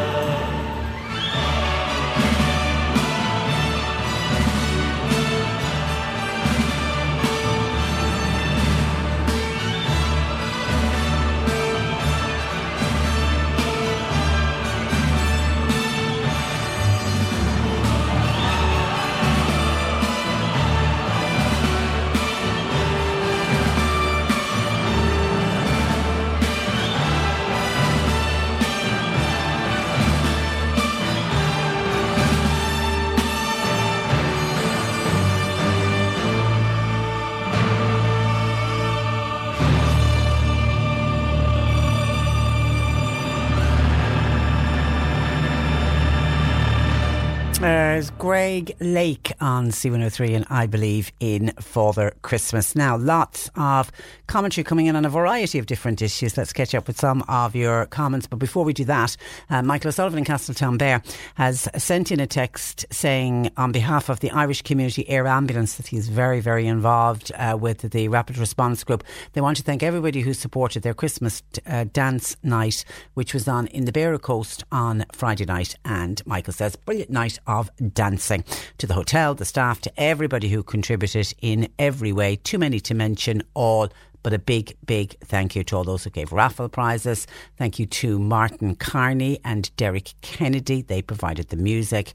Speaker 1: Greg Lake on C103 and I believe in Father Christmas. Now, lots of commentary coming in on a variety of different issues. Let's catch up with some of your comments. But before we do that, uh, Michael O'Sullivan in Castletownbere has sent in a text saying, on behalf of the Irish Community Air Ambulance, that he's very, very involved uh, with the Rapid Response Group. They want to thank everybody who supported their Christmas uh, dance night, which was on in the Beara Coast on Friday night. And Michael says, brilliant night of dancing. To the hotel, the staff, to everybody who contributed in every way. Too many to mention all. But a big, big thank you to all those who gave raffle prizes. Thank you to Martin Carney and Derek Kennedy. They provided the music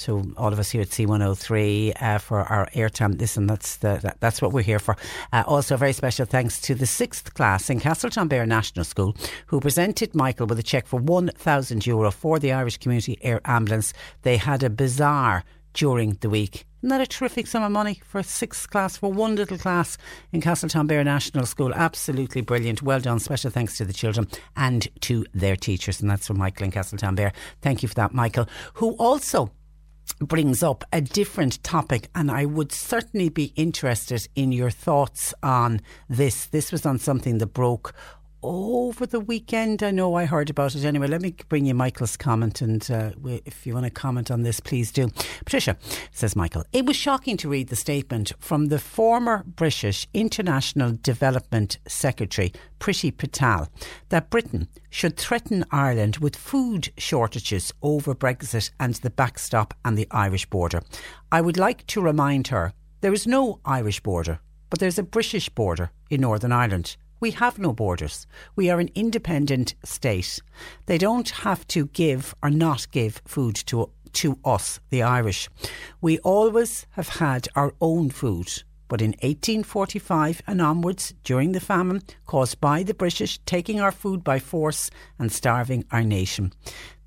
Speaker 1: to all of us here at C103 uh, for our airtime. Listen, that's the, that, that's what we're here for. Uh, also, a very special thanks to the sixth class in Castletownbere National School, who presented Michael with a cheque for one thousand euro for the Irish Community Air Ambulance. They had a bazaar during the week. Isn't that a terrific sum of money for a sixth class, for one little class in Castletownbere National School? Absolutely brilliant. Well done. Special thanks to the children and to their teachers. And that's from Michael in Castletownbere. Thank you for that, Michael, who also brings up a different topic, and I would certainly be interested in your thoughts on this. This was on something that broke over the weekend. I know I heard about it anyway. Let me bring you Michael's comment, and uh, if you want to comment on this, please do. Patricia says, Michael, it was shocking to read the statement from the former British International Development Secretary, Priti Patel, that Britain should threaten Ireland with food shortages over Brexit and the backstop and the Irish border. I would like to remind her there is no Irish border, but there's a British border in Northern Ireland. We have no borders. We are an independent state. They don't have to give or not give food to to us, the Irish. We always have had our own food. But in 1845 and onwards, during the famine caused by the British taking our food by force and starving our nation,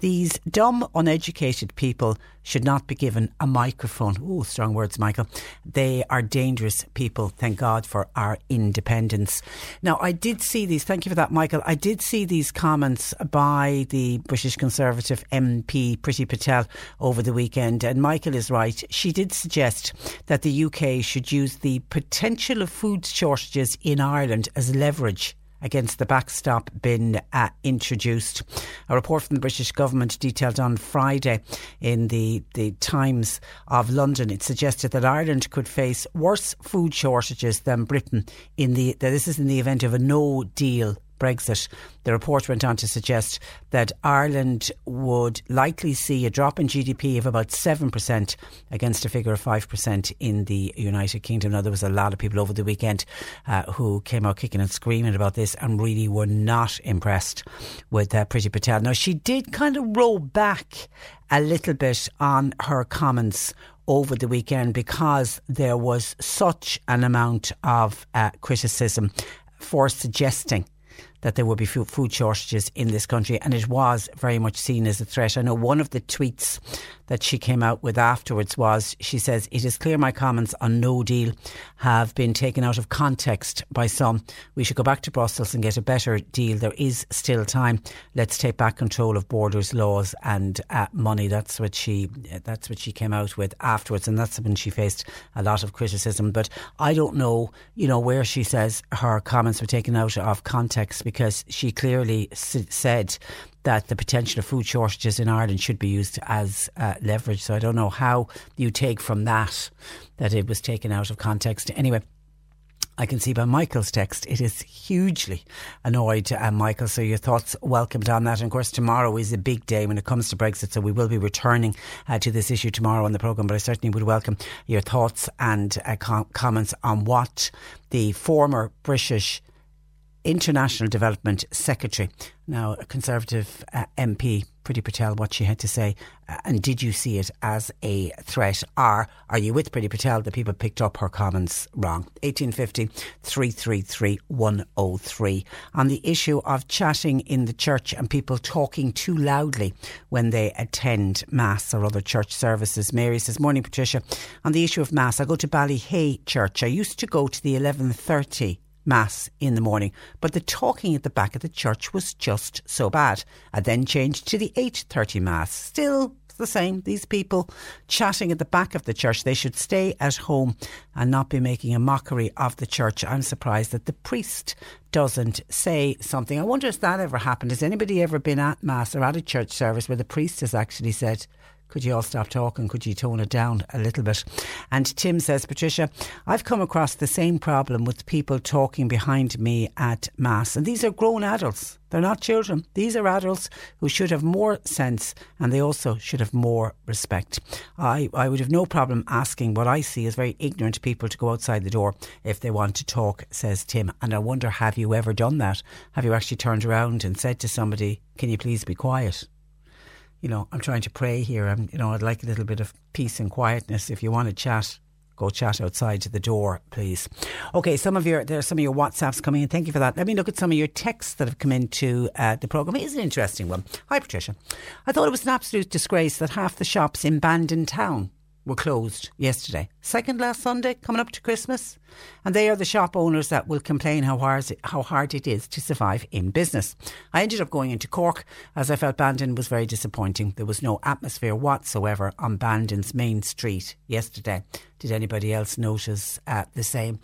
Speaker 1: These dumb, uneducated people should not be given a microphone. Oh, strong words, Michael. They are dangerous people. Thank God for our independence. Now, I did see these. Thank you for that, Michael. I did see these comments by the British Conservative MP, Priti Patel, over the weekend. And Michael is right. She did suggest that the UK should use the potential of food shortages in Ireland as leverage against the backstop being uh, introduced. A report from the British government detailed on Friday in the, the Times of London. It suggested that Ireland could face worse food shortages than Britain in the this is in the event of a no deal Brexit. The report went on to suggest that Ireland would likely see a drop in GDP of about 7% against a figure of 5% in the United Kingdom. Now, there was a lot of people over the weekend uh, who came out kicking and screaming about this and really were not impressed with uh, Priti Patel. Now, she did kind of roll back a little bit on her comments over the weekend because there was such an amount of uh, criticism for suggesting that there would be food shortages in this country, and it was very much seen as a threat. I know one of the tweets that she came out with afterwards was she says, It is clear my comments on no deal have been taken out of context by some. We should go back to Brussels and get a better deal. There is still time. Let's take back control of borders, laws, and uh, money. That's what she. That's what she came out with afterwards, and that's when she faced a lot of criticism. But I don't know, you know, where she says her comments were taken out of context because she clearly said that the potential of food shortages in Ireland should be used as uh, leverage. So I don't know how you take from that that it was taken out of context. Anyway. I can see by Michael's text it is hugely annoyed uh, Michael so your thoughts welcomed on that and of course tomorrow is a big day when it comes to Brexit so we will be returning uh, to this issue tomorrow on the programme but I certainly would welcome your thoughts and uh, com- comments on what the former British International Development Secretary, now a Conservative uh, MP, Priti Patel, what she had to say. Uh, and did you see it as a threat? Or are you with Priti Patel that people picked up her comments wrong? 1850 333 103. On the issue of chatting in the church and people talking too loudly when they attend Mass or other church services. Mary says, Morning, Patricia. On the issue of Mass, I go to Ballyhea Church. I used to go to the 1130 Mass in the morning, but the talking at the back of the church was just so bad. I then changed to the 8.30 Mass. Still the same. These people chatting at the back of the church, they should stay at home and not be making a mockery of the church. I'm surprised that the priest doesn't say something. I wonder if that ever happened. Has anybody ever been at Mass or at a church service where the priest has actually said, could you all stop talking? Could you tone it down a little bit? And Tim says, Patricia, I've come across the same problem with people talking behind me at Mass. And these are grown adults. They're not children. These are adults who should have more sense and they also should have more respect. I, I would have no problem asking what I see as very ignorant people to go outside the door if they want to talk, says Tim. And I wonder, have you ever done that? Have you actually turned around and said to somebody, can you please be quiet? You know, I'm trying to pray here. I'm, you know, I'd like a little bit of peace and quietness. If you want to chat, go chat outside to the door, please. Okay, some of your there are some of your WhatsApps coming in. Thank you for that. Let me look at some of your texts that have come into uh, the program. It is an interesting one. Hi, Patricia. I thought it was an absolute disgrace that half the shops in Bandon Town were closed yesterday. Second last Sunday, coming up to Christmas. And they are the shop owners that will complain how hard, how hard it is to survive in business. I ended up going into Cork as I felt Bandon was very disappointing. There was no atmosphere whatsoever on Bandon's main street yesterday. Did anybody else notice uh, the same?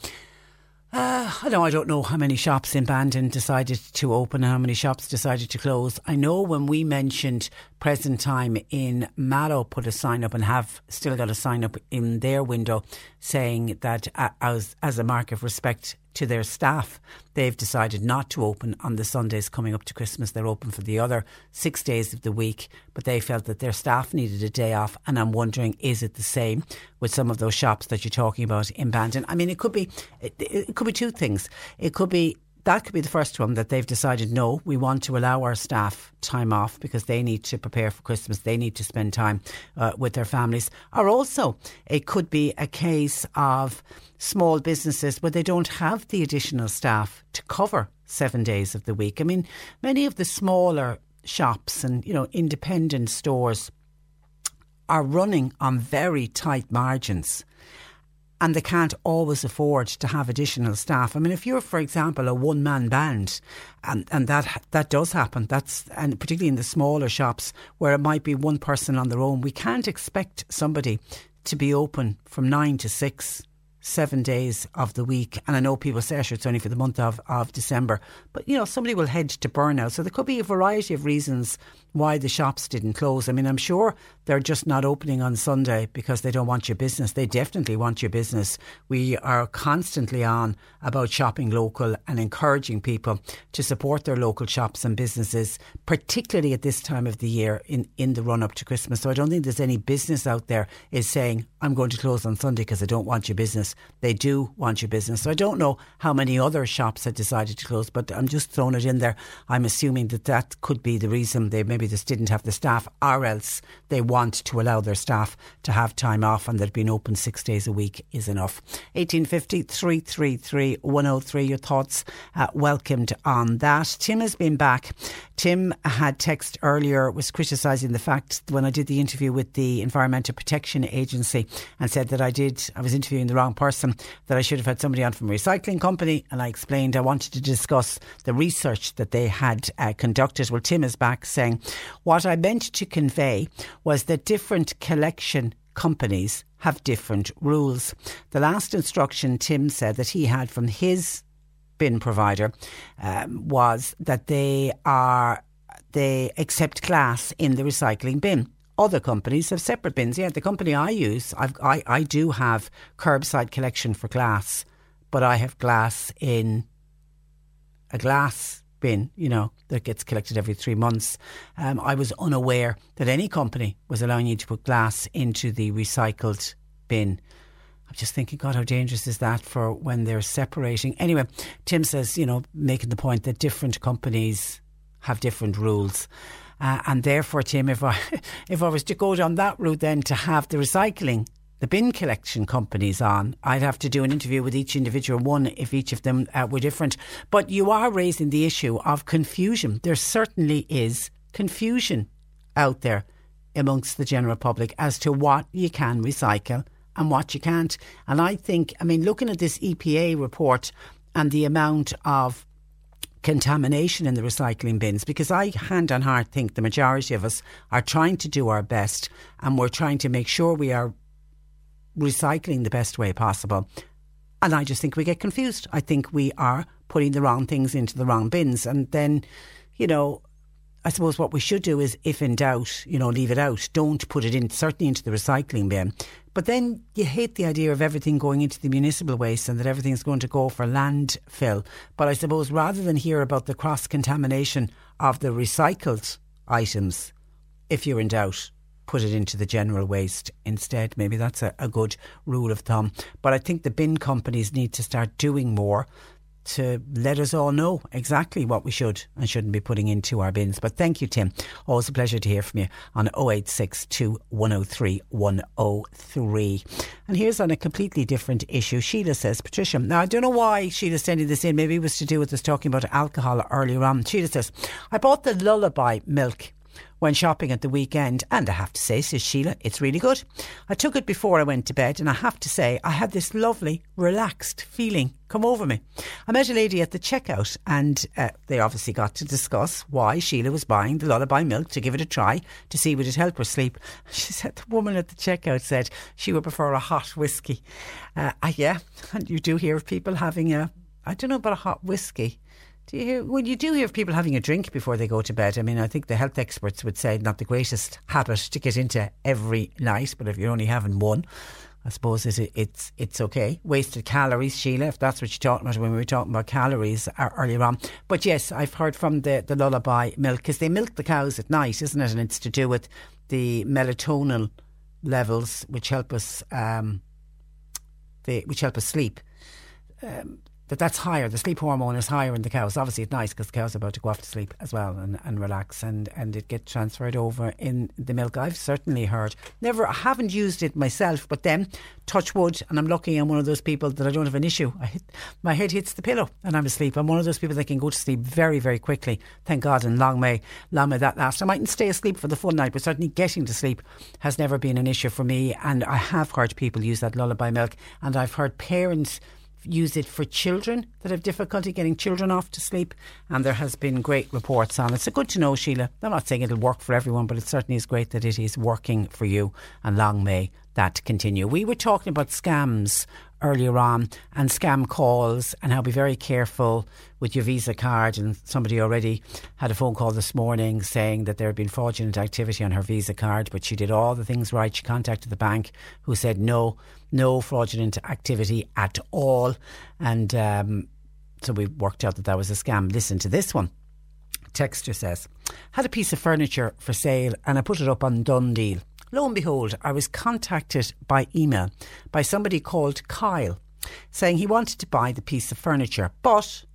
Speaker 1: Uh, I know I don't know how many shops in Bandon decided to open and how many shops decided to close. I know when we mentioned present time in Mallow put a sign up and have still got a sign up in their window saying that uh, as as a mark of respect to their staff, they've decided not to open on the Sundays coming up to Christmas. They're open for the other six days of the week, but they felt that their staff needed a day off. And I'm wondering, is it the same with some of those shops that you're talking about in Bandon? I mean, it could be, it, it could be two things. It could be that could be the first one that they've decided no, we want to allow our staff time off because they need to prepare for Christmas, they need to spend time uh, with their families. Or also, it could be a case of small businesses where they don't have the additional staff to cover seven days of the week. I mean, many of the smaller shops and you know independent stores are running on very tight margins and they can't always afford to have additional staff. I mean, if you're, for example, a one man band, and, and that that does happen, that's and particularly in the smaller shops where it might be one person on their own, we can't expect somebody to be open from nine to six. Seven days of the week, and I know people say sure, it's only for the month of, of December, but you know somebody will head to burnout. So there could be a variety of reasons why the shops didn't close. I mean, I'm sure they're just not opening on Sunday because they don't want your business. They definitely want your business. We are constantly on about shopping local and encouraging people to support their local shops and businesses, particularly at this time of the year in, in the run up to Christmas. So I don't think there's any business out there is saying, I'm going to close on Sunday because I don't want your business. They do want your business. So I don't know how many other shops had decided to close, but I'm just throwing it in there. I'm assuming that that could be the reason they maybe just didn't have the staff, or else they want to allow their staff to have time off and that being open six days a week is enough. 1850 333 103. Your thoughts uh, welcomed on that. Tim has been back. Tim had text earlier, was criticising the fact when I did the interview with the Environmental Protection Agency and said that I did, I was interviewing the wrong person, that I should have had somebody on from a recycling company. And I explained I wanted to discuss the research that they had uh, conducted. Well, Tim is back saying, what I meant to convey was that different collection companies have different rules. The last instruction Tim said that he had from his bin provider um, was that they are they accept glass in the recycling bin. Other companies have separate bins. Yeah, the company I use, I've, I I do have curbside collection for glass, but I have glass in a glass bin, you know, that gets collected every three months. Um, I was unaware that any company was allowing you to put glass into the recycled bin. I'm just thinking, God, how dangerous is that for when they're separating? Anyway, Tim says, you know, making the point that different companies have different rules. Uh, and therefore, Tim, if I if I was to go down that route, then to have the recycling, the bin collection companies on, I'd have to do an interview with each individual one if each of them uh, were different. But you are raising the issue of confusion. There certainly is confusion out there amongst the general public as to what you can recycle and what you can't. And I think, I mean, looking at this EPA report and the amount of contamination in the recycling bins, because I, hand on heart, think the majority of us are trying to do our best and we're trying to make sure we are recycling the best way possible. And I just think we get confused. I think we are putting the wrong things into the wrong bins. And then, you know, I suppose what we should do is, if in doubt, you know, leave it out. Don't put it in, certainly into the recycling bin. But then you hate the idea of everything going into the municipal waste and that everything's going to go for landfill. But I suppose rather than hear about the cross contamination of the recycled items, if you're in doubt, put it into the general waste instead. Maybe that's a, a good rule of thumb. But I think the bin companies need to start doing more to let us all know exactly what we should and shouldn't be putting into our bins. But thank you, Tim. Always a pleasure to hear from you on 0862 103 103. And here's on a completely different issue. Sheila says, Patricia, now I don't know why Sheila's sending this in. Maybe it was to do with us talking about alcohol earlier on. Sheila says, I bought the lullaby milk when shopping at the weekend, and I have to say, says Sheila, it's really good. I took it before I went to bed, and I have to say, I had this lovely, relaxed feeling come over me. I met a lady at the checkout, and uh, they obviously got to discuss why Sheila was buying the lullaby milk to give it a try to see would it help her sleep. She said the woman at the checkout said she would prefer a hot whiskey. Uh, yeah, and you do hear of people having a, I don't know about a hot whiskey. Do you hear, well, you do hear of people having a drink before they go to bed. I mean, I think the health experts would say not the greatest habit to get into every night, but if you're only having one, I suppose it's it's it's okay. Wasted calories, Sheila, if that's what you're talking about when we were talking about calories earlier on. But yes, I've heard from the, the lullaby milk because they milk the cows at night, isn't it? And it's to do with the melatonin levels, which help us um, they, which help us sleep. Um, that that's higher. The sleep hormone is higher in the cows. Obviously, it's nice because the cows are about to go off to sleep as well and, and relax, and, and it gets transferred over in the milk. I've certainly heard. Never, I haven't used it myself, but then touch wood, and I'm lucky. I'm one of those people that I don't have an issue. Hit, my head hits the pillow, and I'm asleep. I'm one of those people that can go to sleep very, very quickly. Thank God, and long may long may that last. I mightn't stay asleep for the full night, but certainly getting to sleep has never been an issue for me. And I have heard people use that lullaby milk, and I've heard parents use it for children that have difficulty getting children off to sleep and there has been great reports on it. So good to know Sheila. I'm not saying it'll work for everyone but it certainly is great that it is working for you and long may that continue. We were talking about scams earlier on and scam calls and how be very careful with your Visa card. And somebody already had a phone call this morning saying that there had been fraudulent activity on her Visa card, but she did all the things right. She contacted the bank who said no, no fraudulent activity at all. And um, so we worked out that that was a scam. Listen to this one. Texter says, had a piece of furniture for sale and I put it up on DoneDeal. Lo and behold, I was contacted by email by somebody called Kyle saying he wanted to buy the piece of furniture but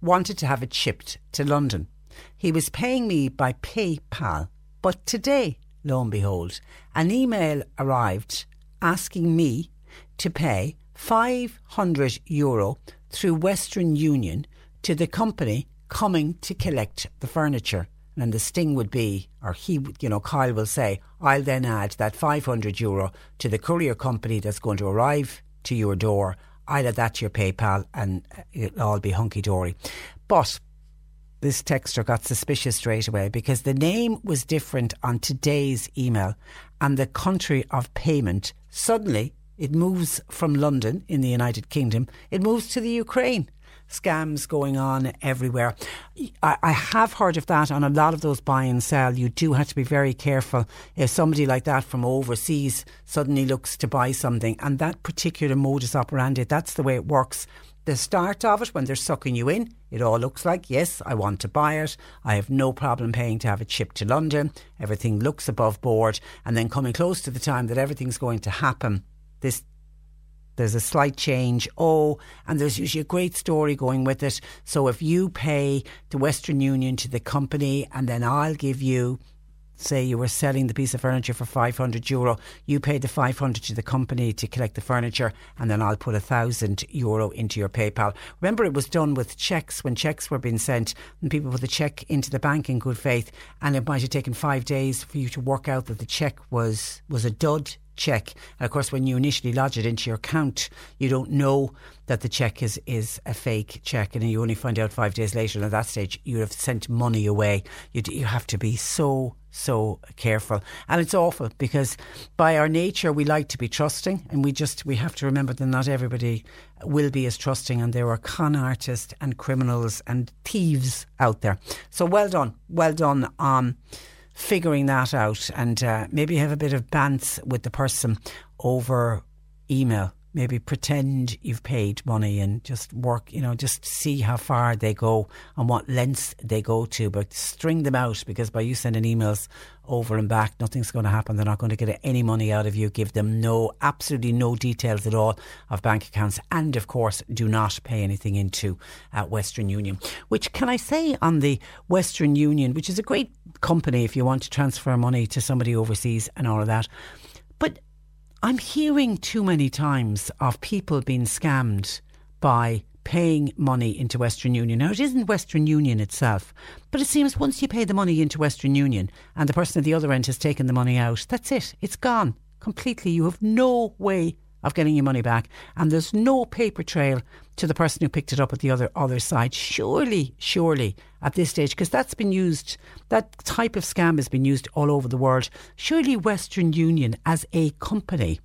Speaker 1: wanted to have it shipped to London. He was paying me by PayPal, but today, lo and behold, an email arrived asking me to pay 500 euro through Western Union to the company coming to collect the furniture. And the sting would be, or he, you know, Kyle will say, I'll then add that 500 euro to the courier company that's going to arrive to your door. I'll add that to your PayPal and uh, it'll all be hunky dory. But this texter got suspicious straight away because the name was different on today's email and the country of payment suddenly it moves from London in the United Kingdom, it moves to the Ukraine scams going on everywhere. I, I, have heard of that on a lot of those buy and sell. You do have to be very careful if somebody like that from overseas suddenly looks to buy something and that particular modus operandi, that's the way it works. The start of it, when they're sucking you in, it all looks like, yes, I want to buy it. I have no problem paying to have it shipped to London. Everything looks above board. And then coming close to the time that everything's going to happen, this there's a slight change. Oh, and there's usually a great story going with it. So if you pay the Western Union to the company and then I'll give you say you were selling the piece of furniture for 500 euro you pay the 500 to the company to collect the furniture and then I'll put a thousand euro into your PayPal remember it was done with checks when checks were being sent and people put the check into the bank in good faith and it might have taken five days for you to work out that the check was was a dud check. And of course, when you initially lodge it into your account, you don't know that the check is, is a fake check, and you only find out five days later. And at that stage, you have sent money away. You, you have to be so so careful and it's awful because by our nature we like to be trusting and we just we have to remember that not everybody will be as trusting and there are con artists and criminals and thieves out there so well done well done on figuring that out and uh, maybe have a bit of bants with the person over email. Maybe pretend you've paid money and just work, you know, just see how far they go and what lengths they go to. But string them out because by you sending emails over and back, nothing's going to happen. They're not going to get any money out of you. Give them no, absolutely no details at all of bank accounts. And of course, do not pay anything into uh, Western Union. Which, can I say, on the Western Union, which is a great company if you want to transfer money to somebody overseas and all of that. I'm hearing too many times of people being scammed by paying money into Western Union. Now, it isn't Western Union itself, but it seems once you pay the money into Western Union and the person at the other end has taken the money out, that's it. It's gone completely. You have no way of getting your money back, and there's no paper trail to the person who picked it up at the other other side. Surely, surely, at this stage, because that's been used, that type of scam has been used all over the world. Surely, Western Union as a company.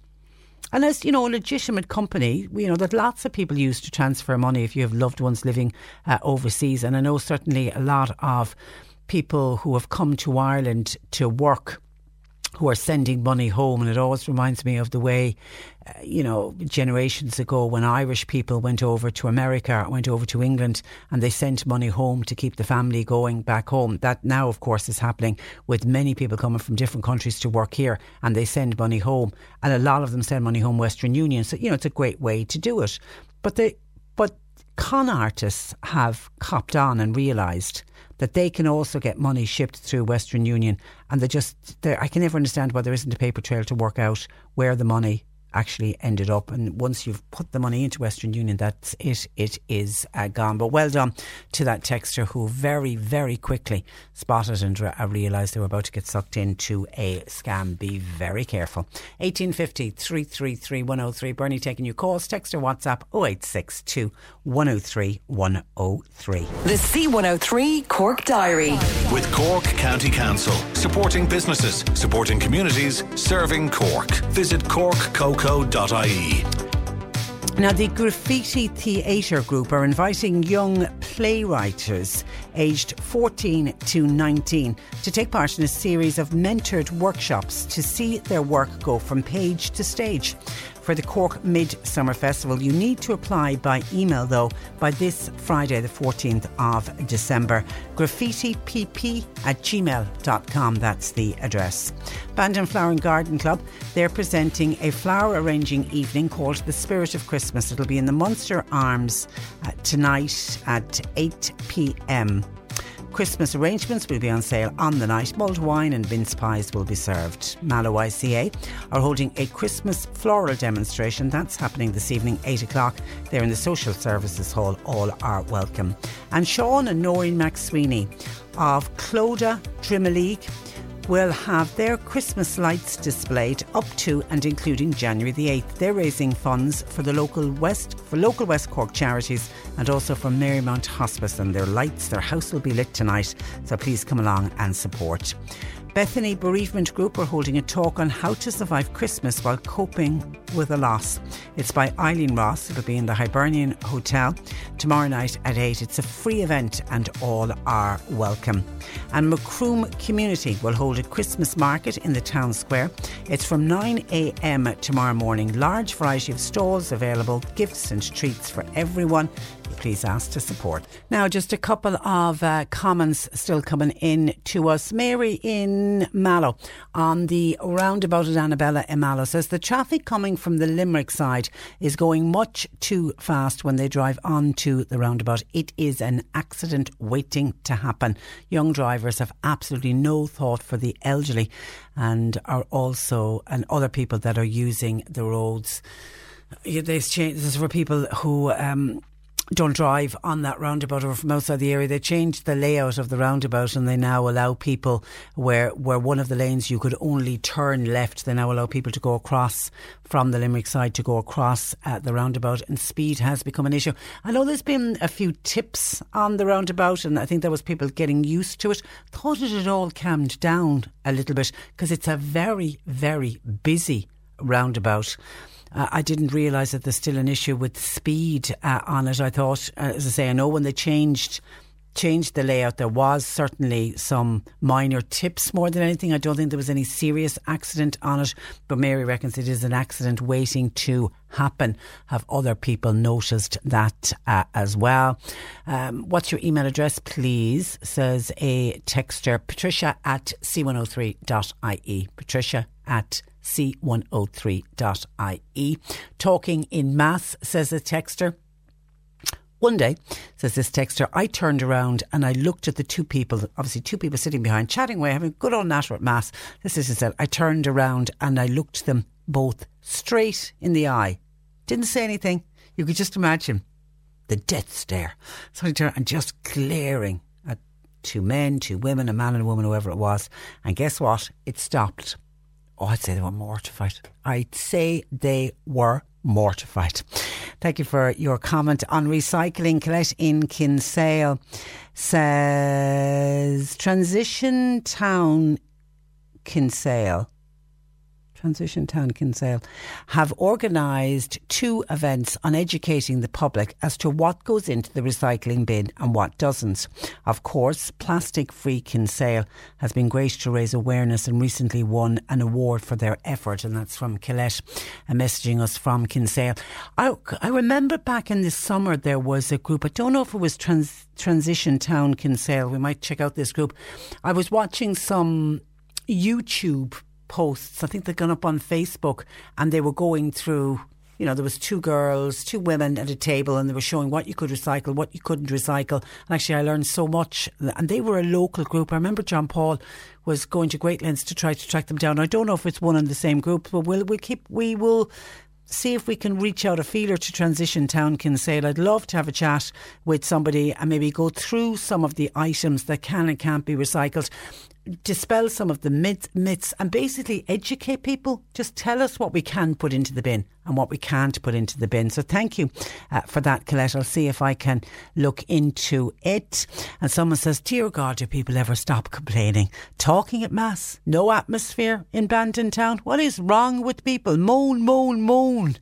Speaker 1: And as you know, a legitimate company, you know that lots of people use to transfer money if you have loved ones living uh, overseas. And I know certainly a lot of people who have come to Ireland to work who are sending money home. And it always reminds me of the way, uh, you know, generations ago when Irish people went over to America, went over to England, and they sent money home to keep the family going back home. That now, of course, is happening with many people coming from different countries to work here, and they send money home. And a lot of them send money home Western Union. So, you know, it's a great way to do it. But they, but con artists have copped on and realised that they can also get money shipped through Western Union, and they just, I can never understand why there isn't a paper trail to work out where the money actually ended up. And once you've put the money into Western Union, that's it. It is uh, gone. But well done to that texter who very, very quickly spotted and re- uh, realised they were about to get sucked into a scam. Be very careful. 1850 333 103. Bernie taking your calls. Text or WhatsApp 0862 103 103.
Speaker 5: The C103 Cork Diary.
Speaker 4: With Cork County Council, supporting businesses, supporting communities, serving Cork. Visit
Speaker 1: Now, the Graffiti Theatre Group are inviting young playwriters aged 14 to 19 to take part in a series of mentored workshops to see their work go from page to stage. For the Cork Midsummer Festival, you need to apply by email though by this Friday, the 14th of December. graffitipp at gmail.com, that's the address. Bandon Flower and Garden Club, they're presenting a flower arranging evening called The Spirit of Christmas. It'll be in the Munster Arms uh, tonight at 8 pm. Christmas arrangements will be on sale on the night. Mulled wine and mince pies will be served. Mallow ICA are holding a Christmas floral demonstration. That's happening this evening, 8 o'clock. They're in the Social Services Hall. All are welcome. And Sean and Noreen McSweeney of Cloda Drimoleague will have their Christmas lights displayed up to and including January the 8th. They're raising funds for the local West for local West Cork charities and also for Marymount Hospice and their lights, their house will be lit tonight. So please come along and support. Bethany Bereavement Group are holding a talk on how to survive Christmas while coping with a loss. It's by Eileen Ross. It'll be in the Hibernian Hotel tomorrow night at 8. It's a free event and all are welcome. And Macroom Community will hold a Christmas market in the town square. It's from 9am tomorrow morning. Large variety of stalls available, gifts and treats for everyone please ask to support. Now, just a couple of uh, comments still coming in to us. Mary in Mallow on the roundabout at Annabella in Mallow says the traffic coming from the Limerick side is going much too fast when they drive onto the roundabout. It is an accident waiting to happen. Young drivers have absolutely no thought for the elderly and are also and other people that are using the roads. This is for people who um, don't drive on that roundabout or from outside the area. They changed the layout of the roundabout and they now allow people where where one of the lanes you could only turn left. They now allow people to go across from the Limerick side to go across at the roundabout, and speed has become an issue. I know there's been a few tips on the roundabout, and I think there was people getting used to it. Thought it had all calmed down a little bit because it's a very very busy roundabout. Uh, I didn't realise that there's still an issue with speed uh, on it. I thought, uh, as I say, I know when they changed changed the layout, there was certainly some minor tips more than anything. I don't think there was any serious accident on it, but Mary reckons it is an accident waiting to happen. Have other people noticed that uh, as well? Um, what's your email address, please? Says a texter, patricia at c103.ie. Patricia at c103.ie. Talking in mass, says a texter. One day, says this texter, I turned around and I looked at the two people, obviously two people sitting behind, chatting away, having a good old natter at mass. This is, said, I turned around and I looked them both straight in the eye. Didn't say anything. You could just imagine the death stare. So I turned and just glaring at two men, two women, a man and a woman, whoever it was. And guess what? It stopped. Oh, I'd say they were mortified. I'd say they were mortified. Thank you for your comment on recycling. Colette in Kinsale says Transition Town Kinsale. Transition Town Kinsale have organised two events on educating the public as to what goes into the recycling bin and what doesn't. Of course, Plastic Free Kinsale has been great to raise awareness and recently won an award for their effort, and that's from Colette uh, messaging us from Kinsale. I, I remember back in the summer there was a group, I don't know if it was Trans, Transition Town Kinsale, we might check out this group. I was watching some YouTube posts. I think they'd gone up on Facebook and they were going through you know, there was two girls, two women at a table, and they were showing what you could recycle, what you couldn't recycle. And actually, I learned so much. And they were a local group. I remember John Paul was going to great lengths to try to track them down. I don't know if it's one and the same group, but we'll we'll keep we will see if we can reach out a feeler to Transition Town Kinsale. I'd love to have a chat with somebody and maybe go through some of the items that can and can't be recycled. Dispel some of the myths, myths and basically educate people. Just tell us what we can put into the bin and what we can't put into the bin. So thank you uh, for that, Colette. I'll see if I can look into it. And someone says, Dear God, do people ever stop complaining? Talking at Mass, no atmosphere in Bandon Town. What is wrong with people? Moan, moan, moan.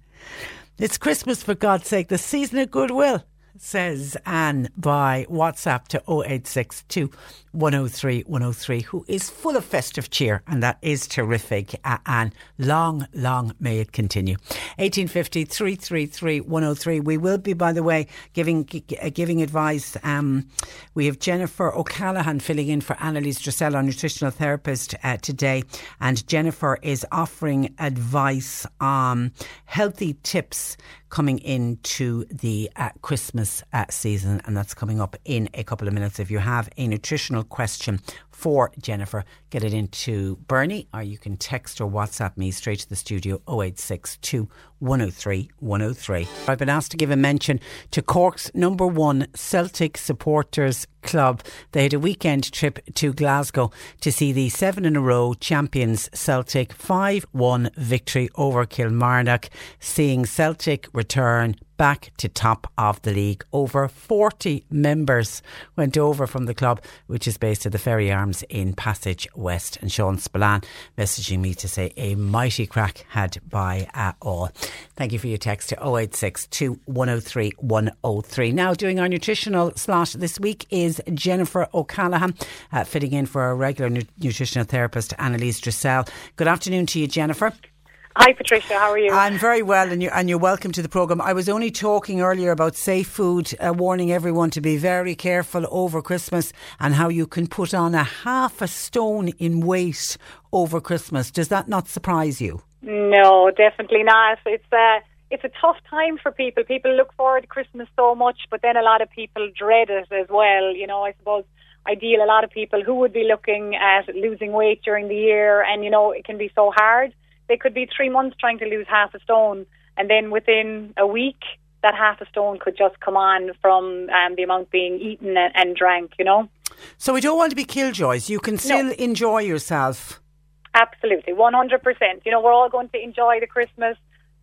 Speaker 1: It's Christmas, for God's sake, the season of goodwill says Anne by WhatsApp to 0862 103 103, who is full of festive cheer, and that is terrific. Anne, long, long may it continue. 1850 333 103. We will be, by the way, giving uh, giving advice. Um, we have Jennifer O'Callaghan filling in for Annalise Dressel, our nutritional therapist, uh, today, and Jennifer is offering advice on healthy tips coming into the uh, Christmas uh, season, and that's coming up in a couple of minutes. If you have a nutritional question for Jennifer, get it into Bernie, or you can text or WhatsApp me straight to the studio 0862 103 103. I've been asked to give a mention to Cork's number one Celtic supporters club. They had a weekend trip to Glasgow to see the seven in a row champions Celtic 5 1 victory over Kilmarnock, seeing Celtic return back to top of the league. Over 40 members went over from the club, which is based at the Ferry In Passage West. And Sean Spillane messaging me to say a mighty crack had by all. Thank you for your text to 0862 103 103. Now, doing our nutritional slot this week is Jennifer O'Callaghan, uh, fitting in for our regular nu- nutritional therapist, Annalise Dressel. Good afternoon to you, Jennifer.
Speaker 11: Hi, Patricia. How are you?
Speaker 1: I'm very well, and you're, and you're welcome to the programme. I was only talking earlier about safe food, uh, warning everyone to be very careful over Christmas and how you can put on a half a stone in weight over Christmas. Does that not surprise you?
Speaker 11: No, definitely not. It's a it's a tough time for people. People look forward to Christmas so much, but then a lot of people dread it as well. You know, I suppose I deal a lot of people who would be looking at losing weight during the year, and you know, it can be so hard. They could be three months trying to lose half a stone, and then within a week, that half a stone could just come on from um, the amount being eaten and, and drank. You know.
Speaker 1: So we don't want to be killjoys. You can still enjoy yourself.
Speaker 11: Absolutely, 100%. You know, we're all going to enjoy the Christmas.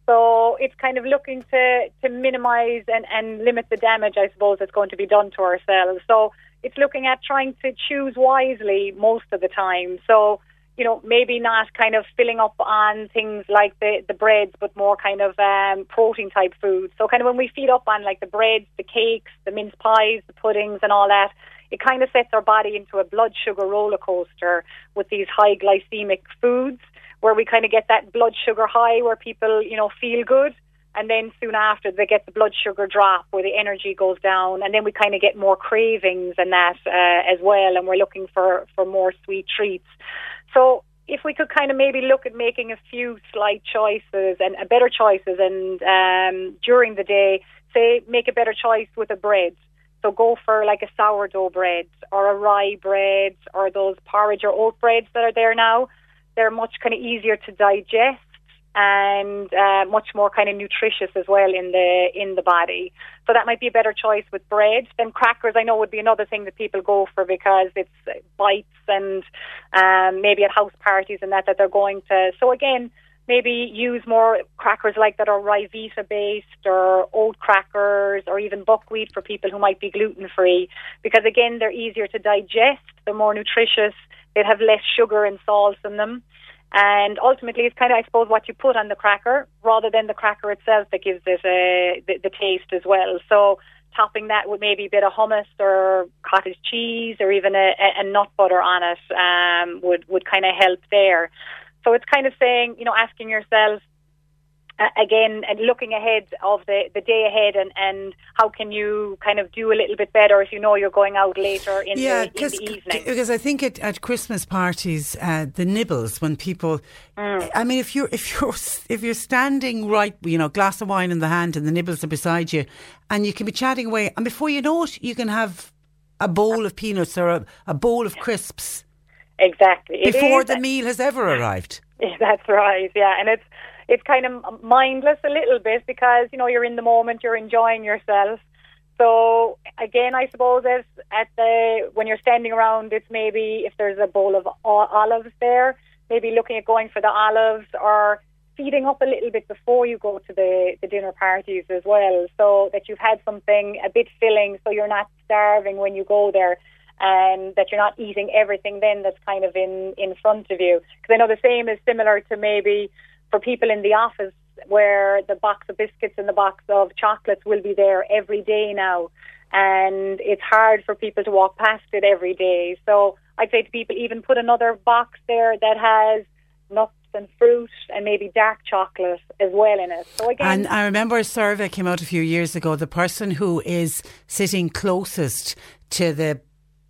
Speaker 11: So it's kind of looking to, to minimise and, and limit the damage, I suppose, that's going to be done to ourselves. So it's looking at trying to choose wisely most of the time. So, you know, maybe not kind of filling up on things like the, the breads, but more kind of um, protein type foods. So kind of when we feed up on like the breads, the cakes, the mince pies, the puddings and all that, it kind of sets our body into a blood sugar roller coaster with these high glycemic foods where we kind of get that blood sugar high where people, you know, feel good. And then soon after they get the blood sugar drop where the energy goes down. And then we kind of get more cravings and that uh, as well. And we're looking for, for more sweet treats. So if we could kind of maybe look at making a few slight choices and uh, better choices and um, during the day, say make a better choice with a bread. So go for like a sourdough bread or a rye bread or those porridge or oat breads that are there now. They're much kind of easier to digest and uh, much more kind of nutritious as well in the in the body. So that might be a better choice with bread. Then crackers, I know, would be another thing that people go for because it's bites and um, maybe at house parties and that that they're going to. So again, maybe use more crackers like that are Ryvita based or oat crackers or even buckwheat for people who might be gluten free because again they're easier to digest, they're more nutritious, they have less sugar and salt in them. And ultimately, it's kind of, I suppose, what you put on the cracker rather than the cracker itself that gives it uh, the, the taste as well. So, topping that with maybe a bit of hummus or cottage cheese or even a, a nut butter on it um, would would kind of help there. So it's kind of saying, you know, asking yourself, again, and looking ahead of the, the day ahead, and, and how can you kind of do a little bit better if you know you're going out later in,
Speaker 1: yeah,
Speaker 11: the, in the evening.
Speaker 1: because I think at, at Christmas parties, uh, the nibbles when people,
Speaker 11: Mm.
Speaker 1: I mean, if you're if you're if you're standing right, you know, glass of wine in the hand and the nibbles are beside you, and you can be chatting away, and before you know it, you can have a bowl of peanuts or a, a bowl of crisps
Speaker 11: Exactly.
Speaker 1: Before the meal has ever arrived.
Speaker 11: Yeah, that's right. Yeah, and it's it's kind of mindless a little bit because you know you're in the moment, you're enjoying yourself. So again, I suppose as at the when you're standing around, it's maybe if there's a bowl of olives there, maybe looking at going for the olives or feeding up a little bit before you go to the, the dinner parties as well, so that you've had something a bit filling, so you're not starving when you go there and that you're not eating everything then that's kind of in, in front of you. Because I know the same is similar to maybe for people in the office where the box of biscuits and the box of chocolates will be there every day now. And it's hard for people to walk past it every day. So I'd say to people, even put another box there that has nuts and fruit and maybe dark chocolate as well in it. So again,
Speaker 1: And I remember a survey came out a few years ago. The person who is sitting closest to the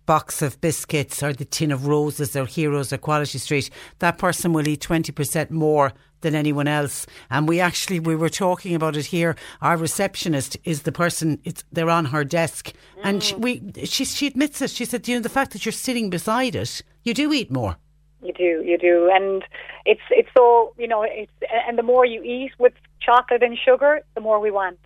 Speaker 1: box of biscuits or the tin of roses or heroes or quality street that person will eat 20% more than anyone else. And we actually we were talking about it here. Our receptionist is the person it's they're on her desk. And she, we she, she admits it. She said you know the fact that you're sitting beside it you do eat more.
Speaker 11: You do, you do, and it's it's so you know it's and the more you eat with chocolate and sugar, the more we want.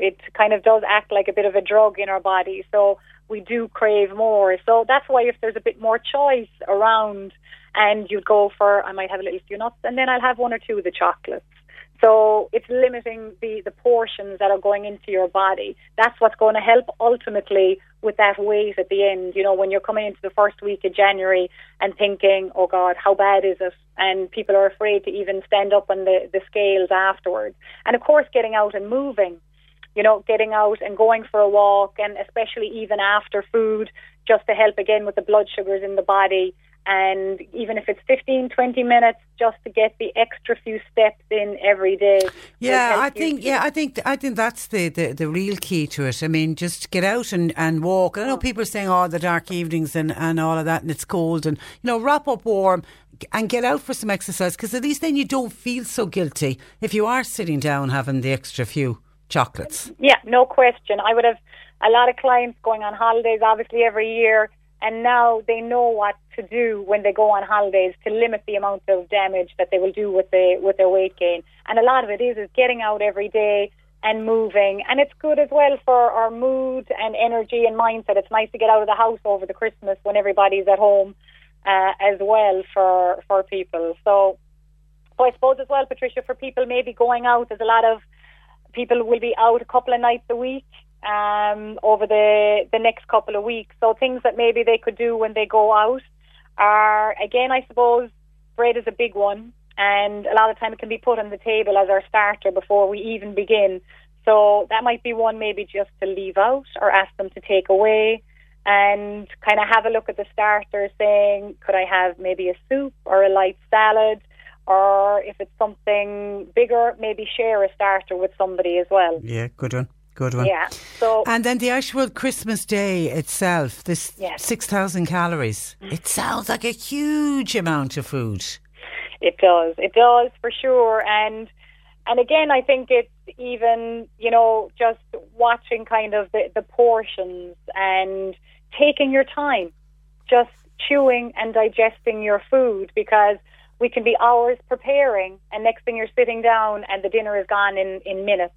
Speaker 11: It kind of does act like a bit of a drug in our body, so we do crave more. So that's why if there's a bit more choice around, and you'd go for I might have a little few nuts, and then I'll have one or two of the chocolates. So it's limiting the, the portions that are going into your body. That's what's going to help ultimately with that weight at the end. You know, when you're coming into the first week of January and thinking, oh God, how bad is it? And people are afraid to even stand up on the, the scales afterwards. And of course, getting out and moving. You know, getting out and going for a walk, and especially even after food, just to help again with the blood sugars in the body and even if it's 15, 20 minutes, just to get the extra few steps in every day.
Speaker 1: Yeah, I think yeah, I think I think that's the, the, the real key to it. I mean, just get out and, and walk. I know people are saying, "Oh, the dark evenings and, and all of that, and it's cold," and you know, wrap up warm and get out for some exercise because at least then you don't feel so guilty if you are sitting down having the extra few chocolates.
Speaker 11: Yeah, no question. I would have a lot of clients going on holidays, obviously every year, and now they know what to do when they go on holidays to limit the amount of damage that they will do with the with their weight gain. And a lot of it is is getting out every day and moving, and it's good as well for our mood and energy and mindset. It's nice to get out of the house over the Christmas when everybody's at home uh, as well for for people. So, so I suppose as well, Patricia, for people maybe going out, there's a lot of people will be out a couple of nights a week um, over the the next couple of weeks. So things that maybe they could do when they go out are again, I suppose, bread is a big one, and a lot of time it can be put on the table as our starter before we even begin. So that might be one maybe just to leave out or ask them to take away. And kind of have a look at the starter, saying, could I have maybe a soup or a light salad? Or if it's something bigger, maybe share a starter with somebody as well.
Speaker 1: Yeah, good one. Good one.
Speaker 11: Yeah. So
Speaker 1: And then the actual Christmas day itself, this
Speaker 11: Yes.
Speaker 1: 6,000 calories. It sounds like a huge amount of food.
Speaker 11: It does. It does for sure. And and again, I think it's even you know just watching kind of the, the portions and taking your time, just chewing and digesting your food because we can be hours preparing, and next thing you're sitting down and the dinner is gone in in minutes.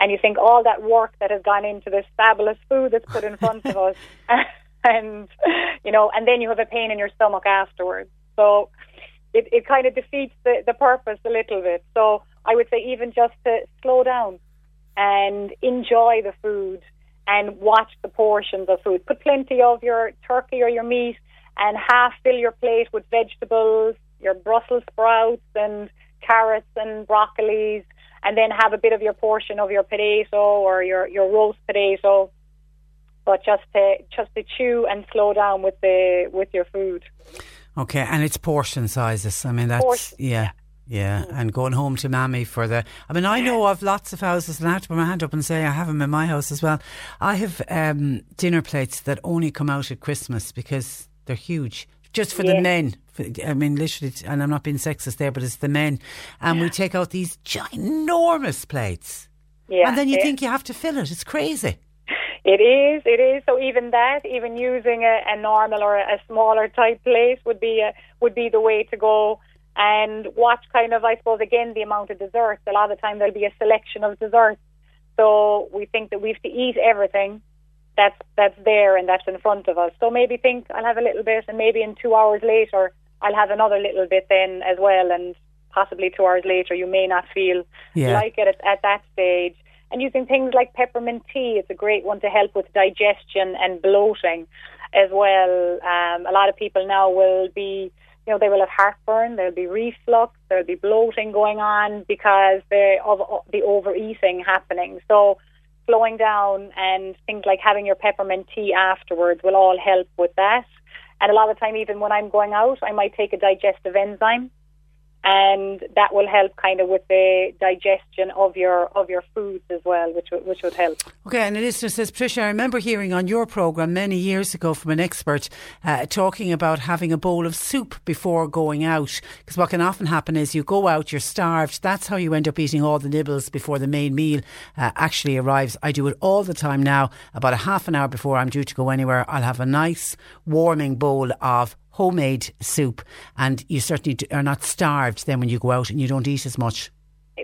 Speaker 11: And you think all that work that has gone into this fabulous food that's put in front of us, and you know, and then you have a pain in your stomach afterwards. So it, it kind of defeats the, the purpose a little bit. So I would say even just to slow down and enjoy the food and watch the portions of food. Put plenty of your turkey or your meat and half fill your plate with vegetables, your Brussels sprouts and carrots and broccolis, and then have a bit of your portion of your potato or your, your roast potato. But just to just to chew and slow down with the with your food.
Speaker 1: Okay, and it's portion sizes. I mean, that's,
Speaker 11: Portion,
Speaker 1: yeah. Yeah, and going home to mammy for the. I mean, I know of lots of houses, and I have to put my hand up and say I have them in my house as well. I have um, dinner plates that only come out at Christmas because they're huge, just for the men. I mean, literally, and I'm not being sexist there, but it's the men. And we take out these ginormous plates.
Speaker 11: Yeah,
Speaker 1: and then you
Speaker 11: yeah.
Speaker 1: think you have to fill it. It's crazy.
Speaker 11: It is, it is. So even that, even using a, a normal or a smaller type plate would be a, would be the way to go. And watch kind of, I suppose, again the amount of desserts. A lot of the time there'll be a selection of desserts. So we think that we have to eat everything that's that's there and that's in front of us. So maybe think I'll have a little bit, and maybe in two hours later I'll have another little bit then as well, and possibly two hours later you may not feel
Speaker 1: Yeah.
Speaker 11: like it at, at that stage. And using things like peppermint tea, it's a great one to help with digestion and bloating as well. Um, a lot of people now will be, you know, they will have heartburn, there'll be reflux, there'll be bloating going on because of of the overeating happening. So slowing down and things like having your peppermint tea afterwards will all help with that. And a lot of the time, even when I'm going out, I might take a digestive enzyme and that will help kind of with the digestion of your of your foods as well, which which would help.
Speaker 1: Okay, and is just says, Patricia, I remember hearing on your programme many years ago from an expert uh, talking about having a bowl of soup before going out. Because what can often happen is you go out, you're starved. That's how you end up eating all the nibbles before the main meal uh, actually arrives. I do it all the time now. About a half an hour before I'm due to go anywhere, I'll have a nice warming bowl of homemade soup. And you certainly are not starved then when you go out and you don't eat as much.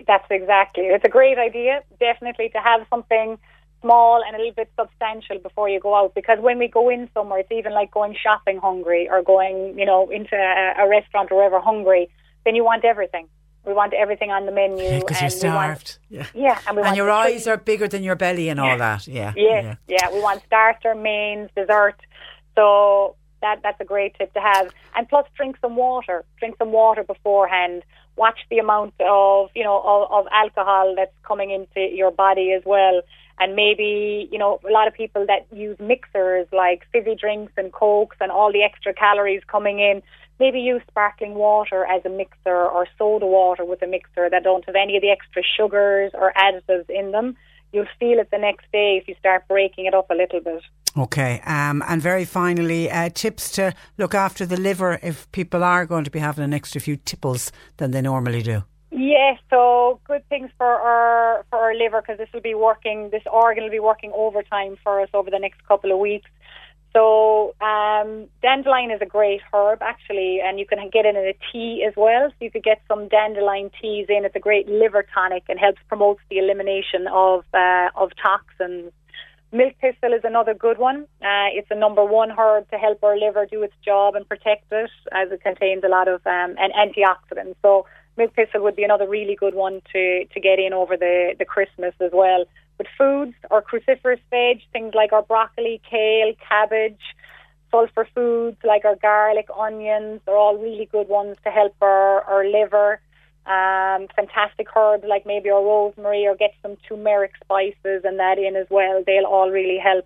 Speaker 11: That's exactly. It's a great idea, definitely, to have something small and a little bit substantial before you go out. Because when we go in somewhere, it's even like going shopping hungry or going, you know, into a, a restaurant or wherever hungry. Then you want everything. We want everything on the menu.
Speaker 1: Because you're
Speaker 11: and we want-
Speaker 1: starved. Yeah.
Speaker 11: yeah, and
Speaker 1: And your eyes are bigger than your belly and all that. Yeah.
Speaker 11: Yes, yeah. We want starter, mains, dessert. So that that's a great tip to have. And plus, drink some water. Drink some water beforehand. Watch the amount of you know of, of alcohol that's coming into your body as well. And maybe you know a lot of people that use mixers like fizzy drinks and cokes and all the extra calories coming in. Maybe use sparkling water as a mixer or soda water with a mixer that don't have any of the extra sugars or additives in them you'll feel it the next day if you start breaking it up a little bit.
Speaker 1: Okay. Um, and very finally, uh, tips to look after the liver if people are going to be having an extra few tipples than they normally do.
Speaker 11: Yes, so good things for our for our liver because this will be working. This organ will be working overtime for us over the next couple of weeks. So um, dandelion is a great herb actually, and you can get it in a tea as well. So you could get some dandelion teas in. It's a great liver tonic and helps promote the elimination of uh, of toxins. Milk thistle is another good one. Uh, it's a number one herb to help our liver do its job and protect it, as it contains a lot of um, an antioxidants. So milk thistle would be another really good one to, to get in over the, the Christmas as well. But foods or cruciferous veg, things like our broccoli, kale, cabbage, sulfur foods like our garlic, onions, are all really good ones to help our, our liver. Um, fantastic herbs like maybe our rosemary or get some turmeric spices and that in as well. They'll all really help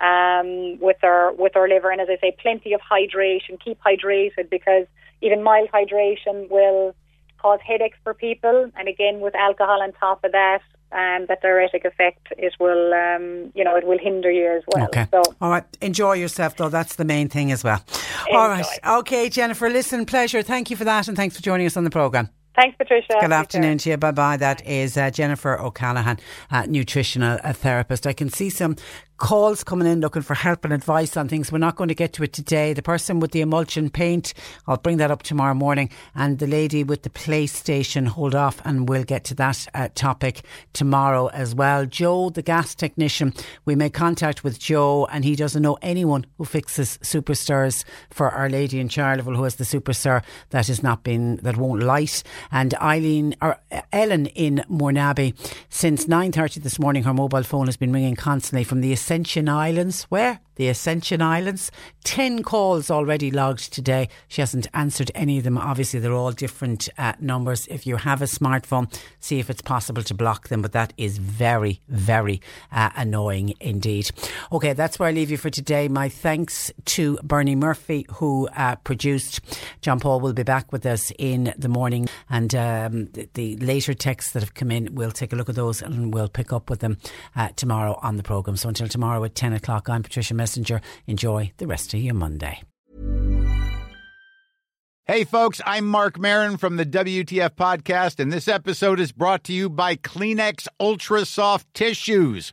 Speaker 11: um, with our with our liver. And as I say, plenty of hydration. Keep hydrated because even mild hydration will cause headaches for people. And again, with alcohol on top of that, um, that diuretic effect, it will um, you know it will hinder you as well.
Speaker 1: Okay.
Speaker 11: So
Speaker 1: All right. Enjoy yourself, though. That's the main thing as well. All right. Okay, Jennifer, listen, pleasure. Thank you for that and thanks for joining us on the programme.
Speaker 11: Thanks, Patricia.
Speaker 1: Good afternoon to you. Bye bye. That is uh, Jennifer O'Callaghan, uh, nutritional uh, therapist. I can see some calls coming in looking for help and advice on things. We're not going to get to it today. The person with the emulsion paint, I'll bring that up tomorrow morning. And the lady with the PlayStation, hold off and we'll get to that uh, topic tomorrow as well. Joe, the gas technician, we made contact with Joe and he doesn't know anyone who fixes Supersers for Our Lady in Charleville who has the Superser that has not been, that won't light. And Eileen, or uh, Ellen in Mourneabbey, since 9.30 this morning, her mobile phone has been ringing constantly from the Ascension Islands. Where? The Ascension Islands. 10 calls already logged today. She hasn't answered any of them. Obviously, they're all different uh, numbers. If you have a smartphone, see if it's possible to block them, but that is very, very uh, annoying indeed. Okay, that's where I leave you for today. My thanks to Bernie Murphy, who uh, produced. John Paul will be back with us in the morning, and um, the, the later texts that have come in, we'll take a look at those and we'll pick up with them uh, tomorrow on the programme. So until tomorrow at 10 o'clock, I'm Patricia Messinger. Enjoy the rest of your Monday.
Speaker 12: Hey, folks, I'm Marc Maron from the WTF Podcast, and this episode is brought to you by Kleenex Ultra Soft Tissues,